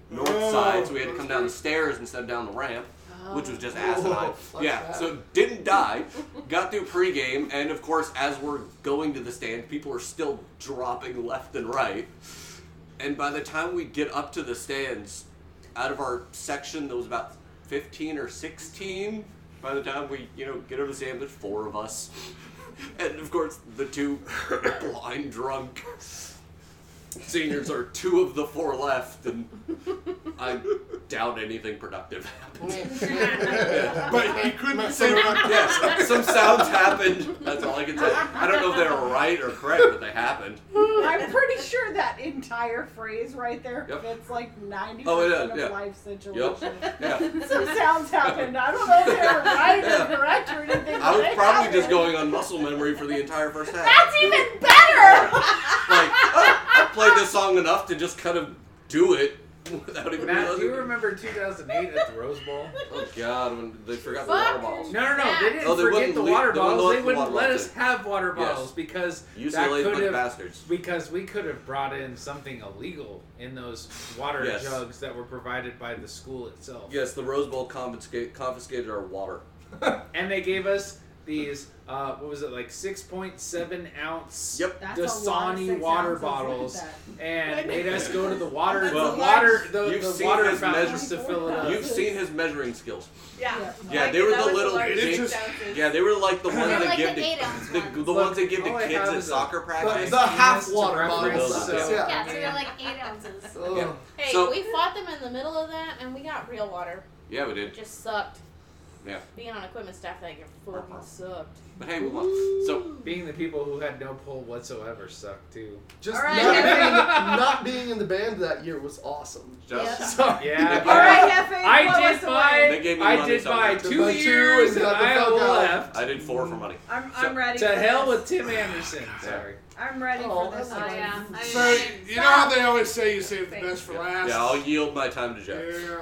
F: north
C: Oh,
F: side. So we had to come down the stairs instead of down the ramp, which was just
I: Oh,
F: asinine.
I: fuck
F: yeah.
I: that.
F: So didn't die. Got through pregame, and of course, as we're going to the stand, people are still dropping left and right. And by the time we get up to the stands, out of our section, there was about 15 or 16. By the time we, you know, get over the stand, there's four of us. And of course, the two blind drunk seniors are two of the four left, and I doubt anything productive happened. Yeah.
C: But you couldn't say that.
F: Yes, some sounds happened. That's all I can say. I don't know if they were right or correct, but they happened.
E: I'm pretty sure that entire phrase right there
F: Yep.
E: fits like 90%
F: Oh, it does,
E: of
F: yeah.
E: life situations.
F: Yeah.
E: Some sounds happened. I don't know if they were right
F: Yeah.
E: or correct or anything.
F: I was
E: they
F: probably just going on muscle memory for the entire first half.
E: That's even better!
F: like, I played this song enough to just kind of do it without even
D: Matt, do
F: realizing.
D: you remember 2008 at the Rose Bowl?
F: Oh God, when they forgot the water bottles.
D: No, no, no. They didn't
F: Oh, they
D: forget
F: wouldn't
D: the
F: le-
D: water
F: they wouldn't
D: bottles.
F: let
D: They
F: the
D: wouldn't
F: water
D: let
F: bottles
D: us
F: in.
D: have water
F: Yes.
D: bottles because that
F: UCLA
D: could
F: bunch of
D: have
F: bastards.
D: because we could have brought in something illegal in those water
F: Yes.
D: jugs that were provided by the school itself.
F: Yes, the Rose Bowl confiscate, confiscated our water.
D: And they gave us these, uh, what was it, like 6.7 ounce
F: Yep.
E: That's a lot of
D: Dasani
E: six
D: water
E: ounces. Look at
D: bottles and made us go to the water,
F: Well,
D: the water,
G: large-
D: the,
F: You've
D: the
F: seen
D: water
F: his
D: fountains to fill it up.
F: You've seen his measuring skills.
G: Yeah.
F: Yeah,
G: Like,
F: they were the little
G: large
C: It's
F: big-
C: just-
G: ounces.
F: Yeah, they were like the ones that
H: like
F: give
H: the
F: the,
H: eight
F: the,
H: ones.
F: the ones that give the kids at
D: is a-
F: soccer practice.
I: the half water bottles.
F: so-
I: Yeah.
H: Yeah, so they're like eight ounces.
F: Yeah.
B: Hey,
F: So-
B: we fought them in the middle of that, and we got real water.
F: Yeah, we
B: It
F: did.
B: just sucked.
F: Yeah.
B: Being on equipment staff, that get fucking sucked.
F: But hey, we won. So
D: Being the people who had no pull whatsoever sucked too.
I: Just
B: All right,
I: not,
B: Henry.
I: being, not being in the band that year was awesome.
F: just
B: Yeah.
I: Sorry.
D: Yeah.
F: They
E: All right,
F: gave-
E: Hefe, blow
D: I
E: us
D: did
E: away.
F: They gave
D: my
F: me
D: I
F: money
D: did my
F: somewhere.
D: two
I: About two
D: years
I: and
D: and
I: got the
D: I
I: fuck out.
D: left.
F: I I did four for money.
E: I'm,
F: So-
E: I'm ready.
D: To
E: for
D: hell
E: this.
D: with Tim Anderson. Sorry.
E: I'm ready
I: Oh,
E: for this.
H: Oh
E: one.
H: yeah. I
C: So
H: mean,
C: you know how they always say you save the best for last.
F: Yeah, I'll yield my time to Jeff.
C: Yeah.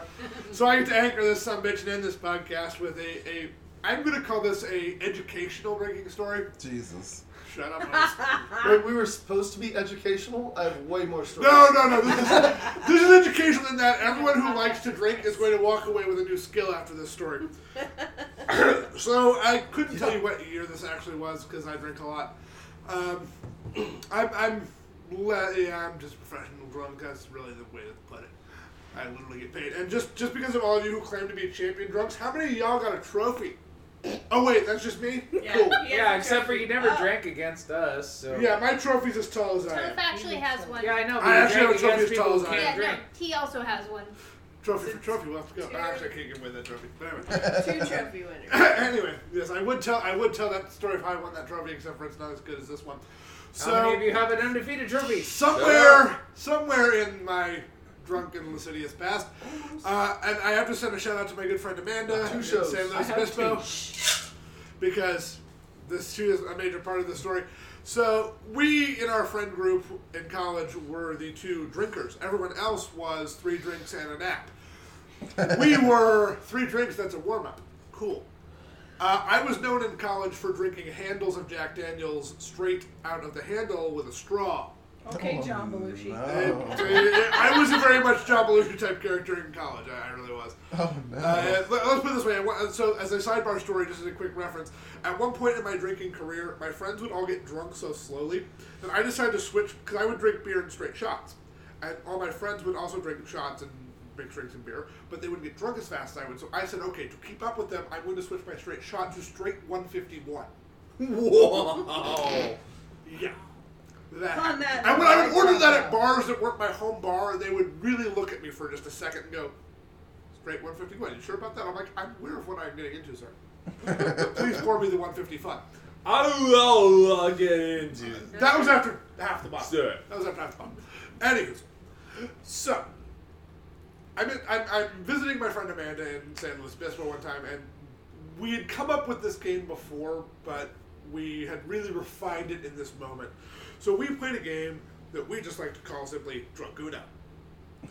C: So I get to anchor this some bitch and end this podcast with a, a I'm gonna call this a educational drinking story.
A: Jesus.
C: Shut up. Otis.
I: Wait, we were supposed to be educational. I have way more stories.
C: no, no, no. This is, this is educational in that everyone who likes to drink is going to walk away with a new skill after this story. so I couldn't tell you what year this actually was because I drink a lot. Um, I'm, I'm, le- yeah, I'm just a professional drunk. That's really the way to put it. I literally get paid, and just just because of all of you who claim to be champion drunks, how many of y'all got a trophy? Oh wait, that's just me.
G: Yeah.
C: Cool.
D: Yeah, except for
G: trophy.
D: you never
G: Oh.
D: drank against us. So
C: Yeah, my trophy's as tall as I am.
H: Actually has one.
D: Yeah, I know. But
C: I
D: you
C: actually
D: drank
C: have a trophy
D: against
C: as tall
D: people
C: as I am.
D: can't
H: Yeah, no,
D: drink.
H: he also has one.
C: Trophy for trophy, we'll have to go. Actually, I can't get away with that trophy. But anyway.
G: Two trophy winners.
C: anyway, yes, I would tell I would tell that story if I won that trophy, except for it's not as good as this one.
D: How many of
C: So
D: you have an undefeated trophy?
C: somewhere somewhere in my drunken lascivious past, uh, and I have to send a shout out to my good friend Amanda
I: Two
C: in
I: shows.
C: San
D: I
C: Luis
D: have
C: Obispo because this she is a major part of the story. So we in our friend group in college were the two drinkers. Everyone else was three drinks and a nap. we were three drinks. That's a warm up. Cool. Uh, I was known in college for drinking handles of Jack Daniels straight out of the handle with a straw.
E: Okay, John Belushi.
C: And,
A: No.
C: uh, I was a very much John Belushi type character in college. I, I really was.
A: Oh no.
C: Uh, let- let's put it this way. So, as a sidebar story, just as a quick reference, at one point in my drinking career, my friends would all get drunk so slowly that I decided to switch because I would drink beer in straight shots, and all my friends would also drink shots and mixed drinks and beer, but they wouldn't get drunk as fast as I would. So I said, okay, to keep up with them, I'm going to switch my straight shot to straight 151.
F: Whoa!
C: Yeah. That.
E: On that
C: and when I would order that at bars that weren't my home bar, they would really look at me for just a second and go, straight 151. You sure about that? I'm like, I'm aware of what I'm getting into, sir. Please pour me the 155.
D: I'll get into.
C: That was after half the bottle.
D: Sure.
C: That was after half the bottle. Anywho, so I'm, in, I'm I'm visiting my friend Amanda in San Luis Obispo one time, and we had come up with this game before, but we had really refined it in this moment. So we played a game that we just like to call simply Drunk Uno.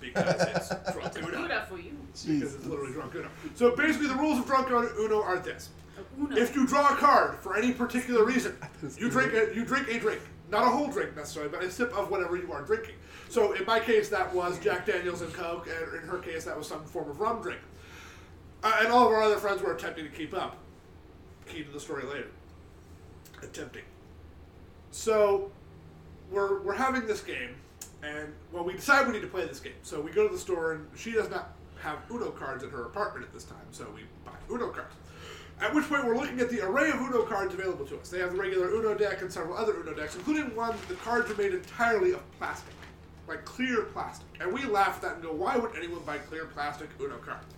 C: Because it's Drunk Uno.
J: Buddha for you.
C: Because it's literally Drunk Uno. So basically, the rules of Drunk Uno are this.
J: Uno.
C: If you draw a card for any particular reason, you drink a you drink a drink, not a whole drink necessarily, but a sip of whatever you are drinking. So in my case, that was Jack Daniels and Coke, and in her case, that was some form of rum drink. Uh, and all of our other friends were attempting to keep up. Key to the story later. Attempting. So we're we're having this game, and well, we decide we need to play this game. So we go to the store, and she does not have Uno cards in her apartment at this time, so we buy Uno cards. At which point, we're looking at the array of Uno cards available to us. They have the regular Uno deck and several other Uno decks, including one the cards are made entirely of plastic, like clear plastic. And we laugh at that and go, "Why would anyone buy clear plastic Uno cards?"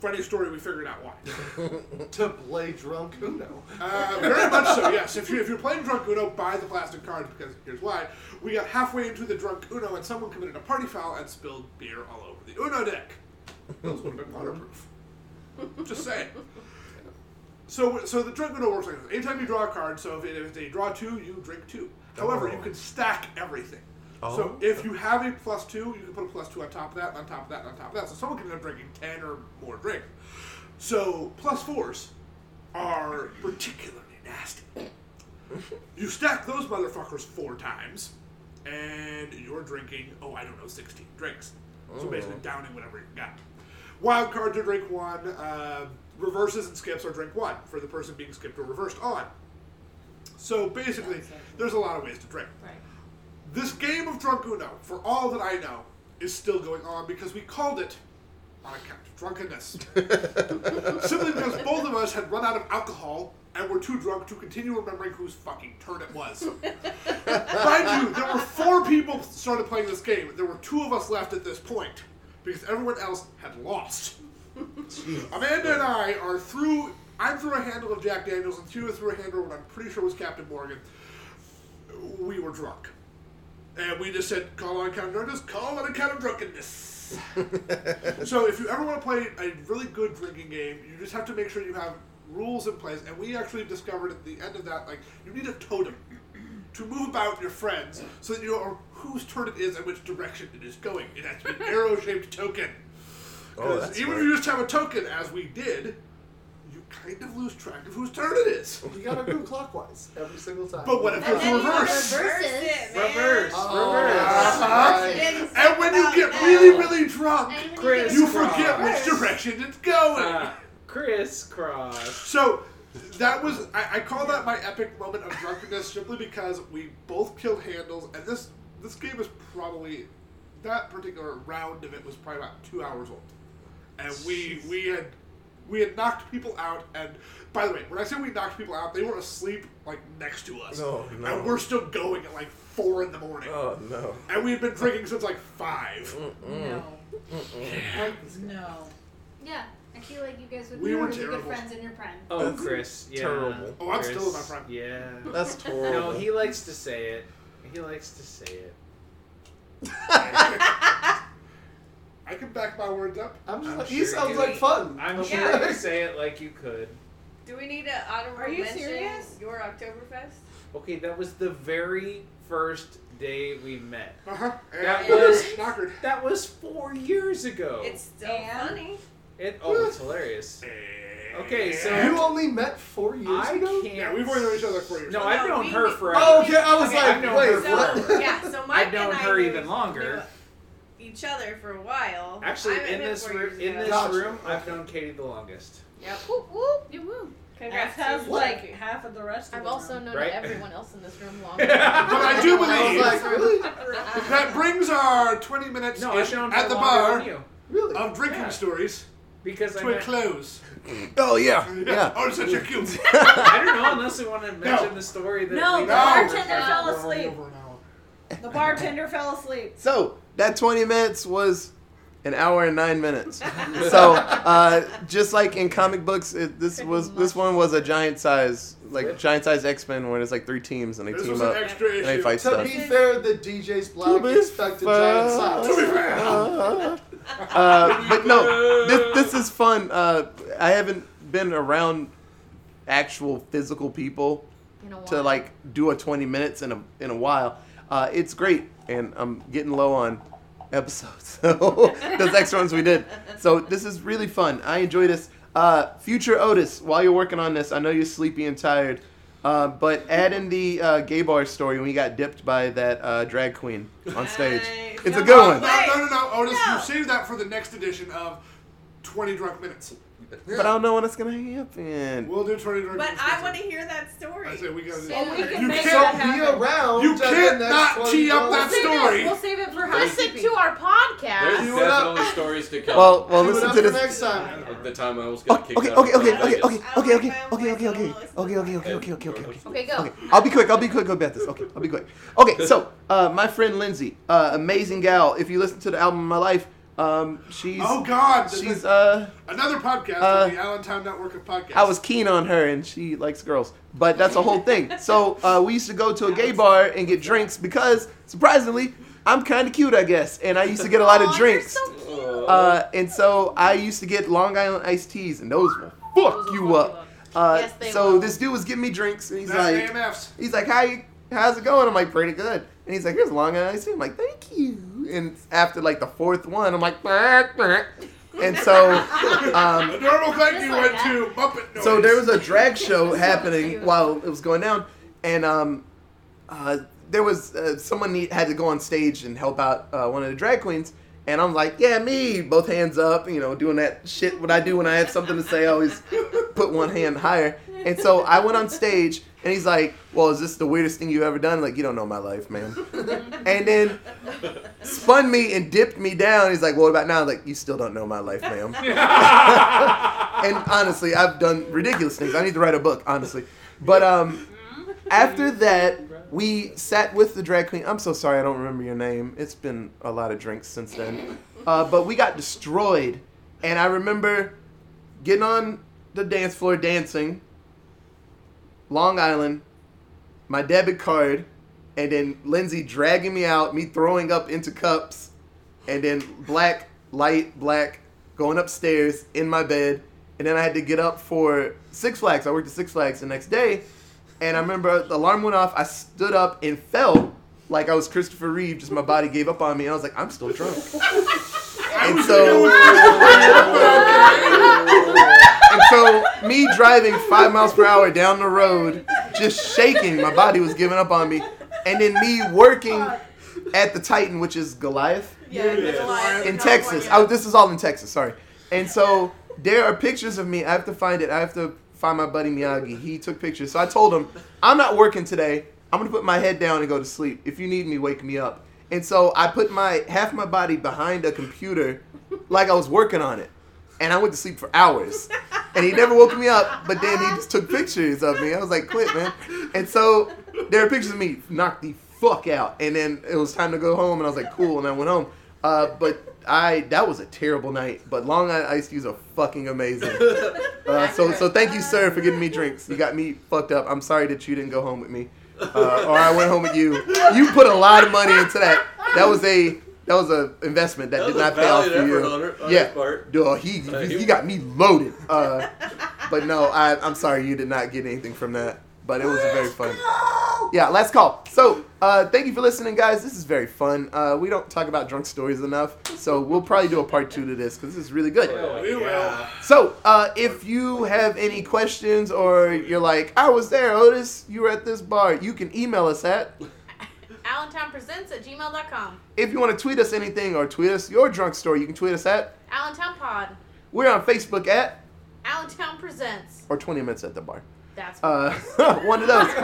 C: Funny story, we figured out why.
I: to play drunk Uno.
C: Uh, very much so, yes. If, you, if you're playing Drunk Uno, buy the plastic cards because here's why. We got halfway into the Drunk Uno and someone committed a party foul and spilled beer all over the Uno deck. Those would have been waterproof. Just saying. So, so the Drunk Uno works like this. Anytime you draw a card, so if, if they draw two, you drink two. However,
A: Oh.
C: you can stack everything.
A: Oh.
C: So if you have a plus two, you can put a plus two on top of that, on top of that, on top of that. So someone can end up drinking ten or more drink. So plus fours are particularly nasty. You stack those motherfuckers four times, and you're drinking, oh, I don't know, 16 drinks. So basically downing whatever you got. Wild cards are drink one, uh, reverses and skips are drink one for the person being skipped or reversed on. So basically, there's a lot of ways to drink.
E: Right.
C: This game of Drunk Uno, for all that I know, is still going on because we called it on account of drunkenness. Simply because both of us had run out of alcohol and were too drunk to continue remembering whose fucking turn it was. Mind you, there were four people started playing this game. There were two of us left at this point because everyone else had lost. Amanda and I are through. I'm through a handle of Jack Daniels, and Tua through a handle of what I'm pretty sure was Captain Morgan. We were drunk. And we just said, call on account of drunkenness, call on account of drunkenness. so if you ever want to play a really good drinking game, you just have to make sure you have rules in place, and we actually discovered at the end of that, like you need a totem to move about your friends so that you know whose turn it is and which direction it is going. It has to be an arrow-shaped token.
A: Oh,
C: even
A: smart.
C: if you just have a token, as we did, kind of lose track of whose turn it is.
I: You gotta go clockwise every single time.
C: But what if
H: And
C: it's reverse?
H: reverse
G: Reverse it, man.
D: Reverse,
I: Oh,
D: reverse.
C: Uh-huh.
I: right.
C: And when you get
G: that.
C: really, really drunk,
D: Chris.
C: you
D: Cross.
C: forget which direction it's going.
D: Uh, crisscross.
C: So that was I, I call that my epic moment of drunkenness simply because we both killed handles and this this game is probably that particular round of it was probably about two hours old. And we we had we had knocked people out and by the way, when I say we knocked people out, they were asleep like next to us.
A: Oh, no.
C: And we're still going at like four in the morning.
A: Oh no.
C: And we had been drinking since like five.
E: No. No.
H: Yeah, I feel like you guys would
C: We
H: be
C: were
H: really good
C: terrible.
H: friends in your prime.
D: Oh,
A: That's
D: Chris. Yeah.
A: terrible.
C: Oh, I'm
D: Chris,
C: still in my prime.
D: Yeah.
A: That's
D: No, he likes to say it. He likes to say it.
C: I can back my words up.
I: I'm just
D: I'm
I: like, he sounds
D: you-
I: like fun.
D: I'm
I: I'm
D: sure
I: like-
D: you say it like you could.
G: Do we need an honorable
E: Are you
G: mention
E: serious?
G: your Oktoberfest?
D: Okay, that was the very first day we met.
C: Uh-huh.
D: That
C: And
D: was-
C: knockered.
D: That was four years ago.
G: It's still
E: And?
G: funny.
D: it. Oh, it's hilarious. Okay, so-
I: You only met four years
D: I
I: ago?
D: can't.
C: Yeah, we've only known each other for years.
D: No,
G: No,
D: I've known
G: we-
D: her
G: we-
D: forever.
I: Oh, okay. I was
D: Okay,
I: like,
D: I've known
I: wait,
D: her
G: So
I: what?
G: yeah, so Mike
D: I've known
G: and
D: her
G: knew-
D: even longer.
G: Knew Each other for a while.
D: Actually,
G: I met
D: in this room, in this
I: Gotcha.
D: room, I've known Katie the longest.
G: Yep.
B: Whoop, whoop.
J: Yeah, woo.
G: Congrats.
E: As has
G: to
E: like
G: Lucky.
E: half of the rest of
B: I've
E: the
B: also
E: room.
B: known
D: Right?
B: everyone else in this room long.
C: But I do
I: I
C: believe
I: like, really?
C: that brings our 20 minutes
D: No, I've
C: at the bar
I: Really?
C: of drinking
D: Yeah.
C: stories
D: because
C: to a
D: met,
C: close.
A: Oh yeah. Yeah.
C: Oh, such a cute.
D: I don't know unless we want to mention
C: No.
D: the story that
E: No, the bartender fell asleep.
C: over an hour.
E: The bartender fell asleep.
A: So that 20 minutes was an hour and nine minutes. so uh, just like in comic books, it, this was this one was a giant size, like giant size X Men, where there's like three teams and they
C: This
A: team
C: was
A: up
C: an extra
A: and they
C: issue.
A: fight
I: To
A: stuff.
I: be fair, the DJ's Black
A: To be
I: expected giant size.
C: To be fair.
A: uh, but no, this, this is fun. Uh, I haven't been around actual physical people to like do a 20 minutes in a in a while. Uh, it's great, and I'm getting low on episodes. So those extra ones we did. So this is really fun. I enjoy this. Uh, future Otis, while you're working on this, I know you're sleepy and tired. Uh, but add in the uh, gay bar story when we got dipped by that uh, drag queen on stage.
G: Nice.
A: It's a
G: No,
A: good
C: No,
A: one.
C: no, no, no, Otis,
G: No.
C: you save that for the next edition of 20 drunk minutes.
A: But I don't know when it's gonna happen.
C: We'll do 20 drunk
G: But. I want to hear that story.
C: I say we gotta do
E: Oh, we can
C: You
E: make
C: can't-
E: that
I: So
E: happen.
I: be around.
C: You
I: and the
C: can't
I: next
C: not
I: one
C: tee up
I: goes-
C: that
E: We'll save
C: story.
E: it. We'll save it for
B: Listen
E: housekeeping.
B: to our podcast.
F: There's
I: You it up.
F: definitely stories to come.
A: Well, well,
I: Do it
A: listen
I: up
A: to
I: for
A: this.
I: next time.
F: Like the time I almost
A: Oh,
F: got kicked
A: okay,
F: out.
A: okay, okay, okay, okay, okay, okay, okay, okay, okay, okay, okay, okay, okay, okay, okay, okay.
B: Okay, go.
A: Okay, I'll be quick. I'll be quick go about this. Okay, I'll be quick. Okay, so uh, my friend Lindsay, uh, amazing gal. If you listen to the album My Life, um, she's
C: Oh, God.
A: she's
C: is
A: uh,
C: another podcast
A: uh,
C: on the Allentown Network of Podcasts.
A: I was keen on her and she likes girls, but that's a whole thing. So uh, we used to go to a gay bar and get drinks because surprisingly, I'm kind of cute, I guess, and I used to get a lot of
B: Aw, you're
A: drinks.
B: so cute.
A: Uh, and so I used to get Long Island iced teas, and those will fuck
J: Those
A: you
J: fuck
A: up. Uh,
B: Yes, they
A: so
B: will.
A: this dude was giving me drinks, and he's
C: That's
A: like,
C: AMFs.
A: he's like, how you, how's it going? I'm like, pretty good. And he's like, here's a Long Island iced tea. I'm like, thank you. And after like the fourth one, I'm like, "Bark, bark." and so, um,
C: A normal thank you
H: like
C: went
H: that.
C: to Muppet Noise.
A: so there was a drag show happening
H: cute.
A: while it was going down, and um, uh, there was uh, someone need, had to go on stage and help out uh, one of the drag queens, and I'm like, yeah, me, both hands up, you know, doing that shit. What I do when I have something to say, I always put one hand higher. And so I went on stage, and he's like, well, is this the weirdest thing you've ever done? Like, you don't know my life, man. and then spun me and dipped me down. He's like, what about now? Like, you still don't know my life, ma'am. and honestly, I've done ridiculous things. I need to write a book, honestly. But um, after that, we sat with the drag queen. I'm so sorry, I don't remember your name. It's been a lot of drinks since then. Uh, but we got destroyed, and I remember getting on the dance floor dancing. Long Island, my debit card, and then Lindsay dragging me out, me throwing up into cups, and then black, light, black, going upstairs in my bed, and then I had to get up for Six Flags. I worked at Six Flags the next day, and I remember the alarm went off. I stood up and fell like I was Christopher Reeve. Just my body gave up on me, and I was like, I'm still drunk. and so, and so me driving five miles per hour down the road, just shaking, my body was giving up on me, and then me working at the Titan, which is Goliath
G: Yeah,
C: Yeah.
G: Goliath,
A: in Texas. Oh, this is all in Texas. Sorry. And so there are pictures of me. I have to find it. I have to find my buddy Miyagi. He took pictures. So I told him, I'm not working today. I'm gonna put my head down and go to sleep. If you need me, wake me up. And so I put my half my body behind a computer, like I was working on it. And I went to sleep for hours. And he never woke me up, but then he just took pictures of me. I was like, quit, man. And so there are pictures of me knocked the fuck out. And then it was time to go home, and I was like, cool. And I went home. Uh, but I that was a terrible night. But Long Island Ice teas are fucking amazing. Uh, so so thank you, sir, for getting me drinks. You got me fucked up. I'm sorry that you didn't go home with me, uh, or I went home with you. You put a lot of money into that. That was a that was a investment that,
F: That
A: did not pay off for you.
F: on her- on
A: yeah,
F: part.
A: Duh, he,
F: Uh,
A: he
F: he-
A: he got me loaded. Uh, but no, I I'm sorry you did not get anything from that. But it was very fun. Yeah, last call. So, uh, thank you for listening, guys. This is very fun. Uh, we don't talk about drunk stories enough, so we'll probably do a part two to this because this is really good.
C: We will.
A: So, uh, if you have any questions or you're like, I was there, Otis, you were at this bar, you can email us at.
B: AllentownPresents at gmail.com.
A: If you want to tweet us anything or tweet us your drunk story, you can tweet us at.
B: Allentown Pod.
A: We're on Facebook at.
B: Allentown Presents.
A: Or 20 minutes at the bar.
B: That's
A: Uh, one of those.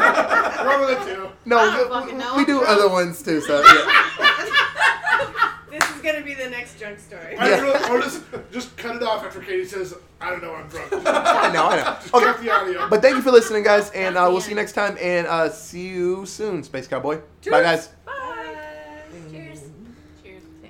C: One of the two.
A: No, we- we do other ones too, so yeah.
G: This is gonna be the next drunk story.
C: I
A: Yeah.
C: really, or just, just cut it off after Katie says, I don't know, I'm drunk. Just
A: I know, I know.
C: cut the
A: Okay.
C: audio.
A: But thank you for listening, guys, and uh, we'll see you next time, and uh, see you soon, Space Cowboy. Bye, guys.